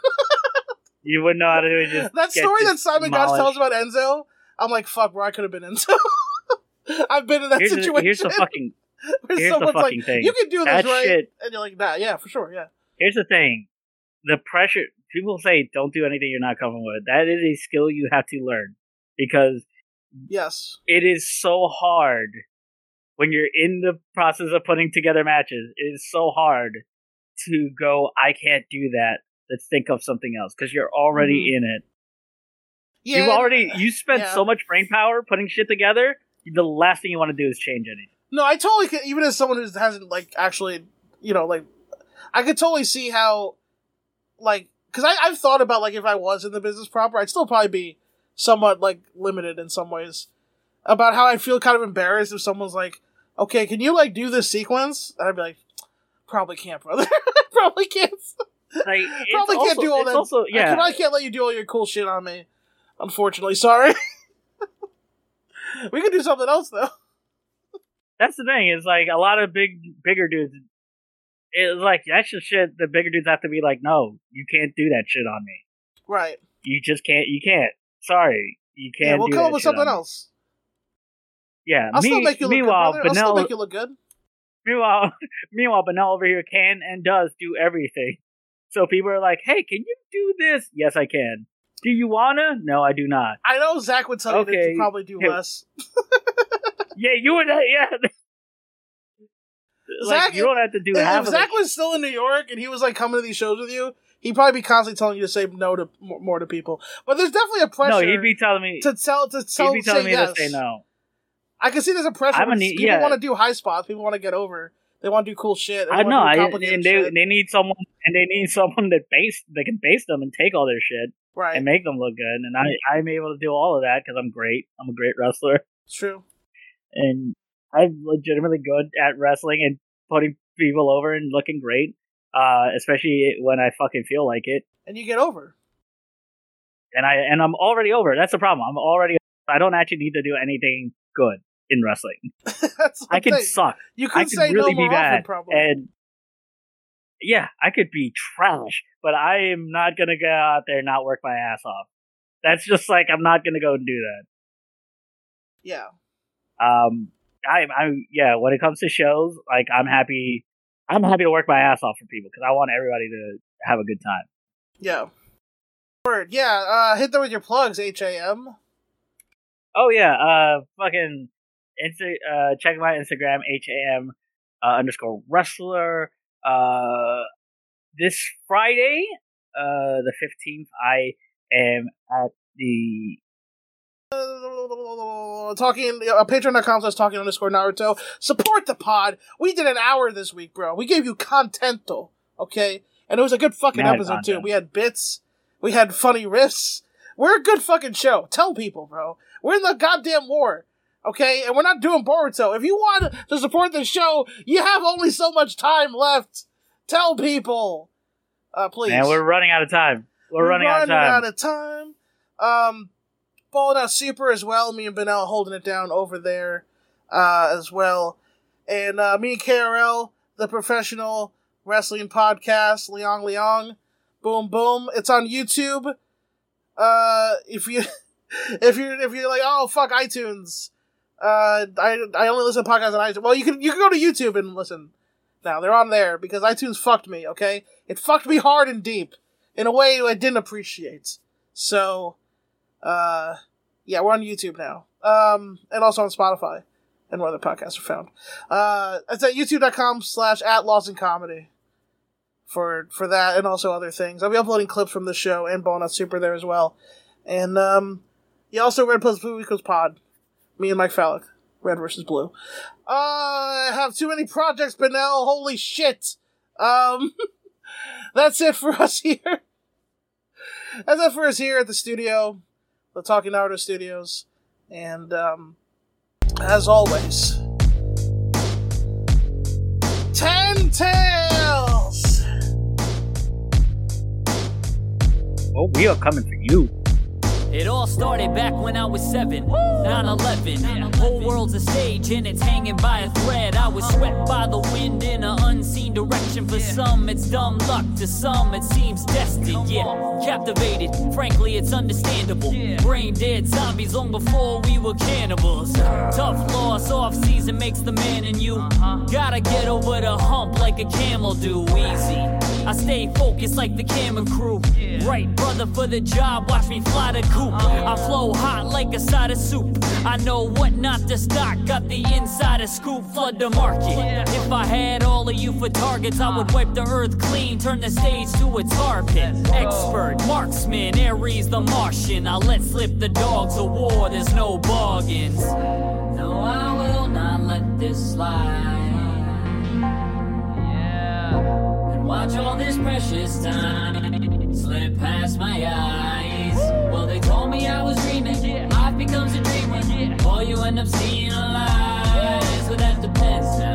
You wouldn't know how to do it. Just that story that Simon Gotch demolished. tells about Enzo, I'm like, "Fuck, bro, I could have been Enzo." I've been in that Here's the, situation. here's the fucking here's the fucking like, thing. "You can do this, That right?" shit- And you're like, "Nah, yeah, for sure, yeah." here's the thing. The pressure people say don't do anything you're not comfortable with. That is a skill you have to learn because Yes. it is so hard when you're in the process of putting together matches. It is so hard to go, I can't do that. Let's think of something else because you're already mm-hmm. in it. Yeah. You've already you spent yeah. so much brain power putting shit together. The last thing you want to do is change anything. No, I totally could. Even as someone who hasn't like actually, you know, like I could totally see how, like, because I've thought about like if I was in the business proper, I'd still probably be somewhat like limited in some ways. About how I feel kind of embarrassed if someone's like, "Okay, can you like do this sequence?" And I'd be like, "Probably can't, brother. probably can't. Like Probably can't also- do all that. Also, I, yeah, can, I can't let you do all your cool shit on me. Unfortunately, sorry. we could do something else though. that's the thing. Is like a lot of big, bigger dudes. It's like that's just shit. The bigger dudes have to be like, no, you can't do that shit on me. Right. You just can't. You can't. Sorry, you can't. Yeah, we'll do come up with something else. Yeah. I'll me, still make you look meanwhile, good, brother. I'll still make you look good. meanwhile, meanwhile, Benel over here can and does do everything. So people are like, "Hey, can you do this?" Yes, I can. Do you wanna? No, I do not. I know Zach would tell you Okay, to probably do here. less. Yeah, you would. Yeah. like, Zach, you don't have to do If, half if Zach was still in New York and he was like coming to these shows with you, he'd probably be constantly telling you to say no to more, more to people. But there's definitely a pressure No, he'd be telling me. to tell to He'd tell be telling me yes. to say no. I can see there's a pressure. I'm a people yeah. want to do high spots. People want to get over. They want to do cool shit. They I know, I, and they shit. they need someone, and they need someone that base that can base them and take all their shit right. and make them look good. And I I'm able to do all of that because I'm great. I'm a great wrestler, It's true. and I'm legitimately good at wrestling and putting people over and looking great. Uh, especially when I fucking feel like it, And you get over. and I and I'm already over. That's the problem. I'm already. I don't actually need to do anything good in wrestling. I can thing. suck. You I could could say really no be often, bad, probably. and yeah, I could be trash, but I am not gonna go out there and not work my ass off. That's just like I'm not gonna go and do that. yeah. Um, I, I, yeah. When it comes to shows, like I'm happy, I'm happy to work my ass off for people because I want everybody to have a good time. Yeah. Word. Yeah. Uh, hit them with your plugs. H A M. Oh yeah, uh, fucking, Insta- uh, check my Instagram h a m uh, underscore wrestler. Uh, this Friday, uh, the fifteenth, I am at the Talking uh, patreon.com slash talking underscore Naruto. Support the pod. We did an hour this week, bro. We gave you contento, okay? And it was a good fucking Mad episode too. We had bits. We had funny riffs. We're a good fucking show. Tell people, bro. We're in the goddamn war. Okay? And we're not doing Boruto. If you want to support the show, you have only so much time left. Tell people. Uh, please. man. We're running out of time. We're, running, out of time. out of time. Um, balling out super as well. Me and Benel holding it down over there, uh, as well. And uh, me and KRL, the professional wrestling podcast, Leong Leong. Boom boom. It's on YouTube. Uh, if you if you're if you're like, oh fuck iTunes. Uh, I I only listen to podcasts on iTunes. Well, you can you can go to YouTube and listen. Now they're on there because iTunes fucked me. Okay, it fucked me hard and deep. in a way I didn't appreciate. So, uh, yeah, we're on YouTube now, um, and also on Spotify and where the podcasts are found. Uh, it's at youtube.com slash at Lost in Comedy for for that and also other things. I'll be uploading clips from the show and Bonus Super there as well. And um, yeah, also Red Plus Blue Equals Pod. Me and Mike Fallick. Red versus Blue. Uh, I have too many projects, Benel. Holy shit. Um, that's it for us here. That's it for us here at the studio, the Talking Naruto Studios. And um, as always, Ten Tails! Oh, we are coming for you. It all started back when I was seven. 9 11. Whole world's a stage and it's hanging by a thread. I was swept by the wind in an unseen direction. For some, it's dumb luck. To some, it seems destined. Yeah, captivated. Frankly, it's understandable. Brain dead zombies long before we were cannibals. Tough loss, off season makes the man in you. Gotta get over the hump like a camel do. Easy. I stay focused like the Cameron crew. Right, brother, for the job, watch me fly the coop. I flow hot like a side of soup. I know what not to stock, got the insider scoop, flood the market. If I had all of you for targets, I would wipe the earth clean, turn the stage to a tar pit. Expert, marksman, Aries the Martian. I let slip the dogs of war, there's no bargains. No, I will not let this slide. Watch all this precious time slip past my eyes. Well, they told me I was dreaming. Life becomes a dream when all you end up seeing are lies. So that depends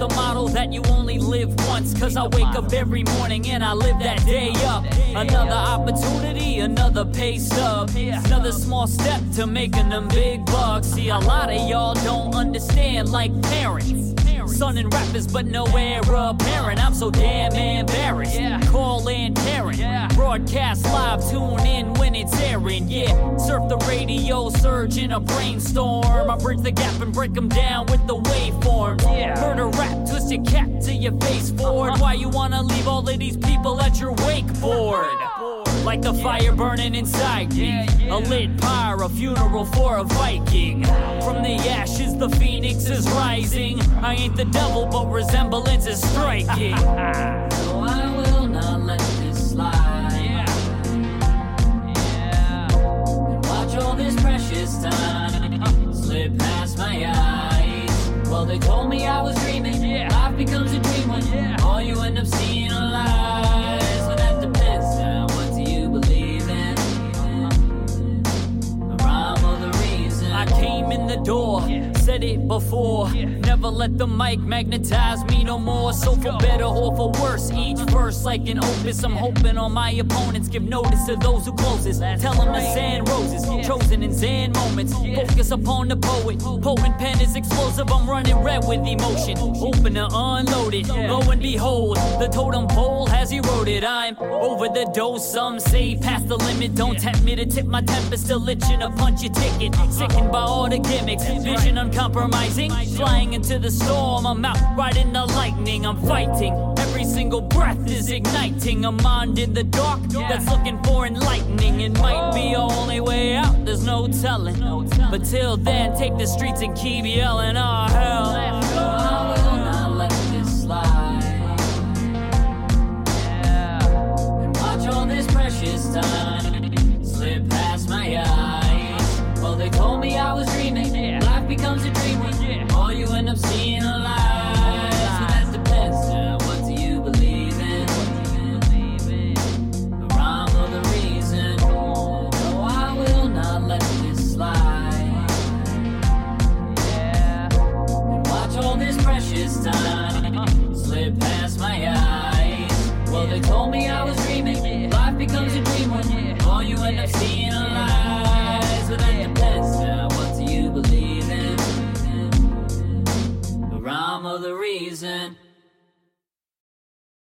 The model that you only live once. Cause I wake up every morning and I live that day up. Another opportunity, another pay stub. Another small step to making them big bucks. See, a lot of y'all don't understand like parents. Son and rappers, but no heir apparent. I'm so damn embarrassed. Call in parent. Broadcast live, tune in when it's airing. Yeah, surf the radio, surge in a brainstorm. I bridge the gap and break them down with the waveforms. Murder rap, twist your cap to your face forward. Uh-huh. Why you wanna leave all of these people at your wakeboard? Like the fire burning inside me. A lit pyre, a funeral for a Viking. From the ashes, the phoenix is rising. I ain't the devil, but resemblance is striking. So I will not let this slide. And watch all this precious time uh-huh. slip past my eyes. Well, they told me I was dreaming. Life becomes a dream when all you end up seeing are lies. That depends. What do you believe in? The rhyme or the reason? I came in the door, said it before. Never let the mic magnetize me no more. So for better or for worse, each verse like an opus. I'm hoping all my opponents give notice to those who closest. Tell them to send roses, chosen in Zen moments. Focus upon the poet. Potent pen is explosive. I'm running red with emotion. Open to unload it. Lo and behold, the totem pole has eroded. I'm over the dose. Some say past the limit. Don't tempt me to tip my temper. Still itching to punch your ticket. Uh-huh. Sickened by all the gimmicks. Vision uncompromising. Flying into the storm. I'm out riding the lightning. I'm fighting. Every single breath is igniting. A mind in the dark that's looking for enlightening. It might be our only way out. There's no telling. But till then, take the streets and keep yelling, oh hell. I will not let this slide. And watch all this precious time slip past my eyes. Well, they told me I was dreaming. Life becomes a dream I was dreaming. Life becomes a dream when all you end up seeing are lies. But at depends now what do you believe in? The rhyme of the reason.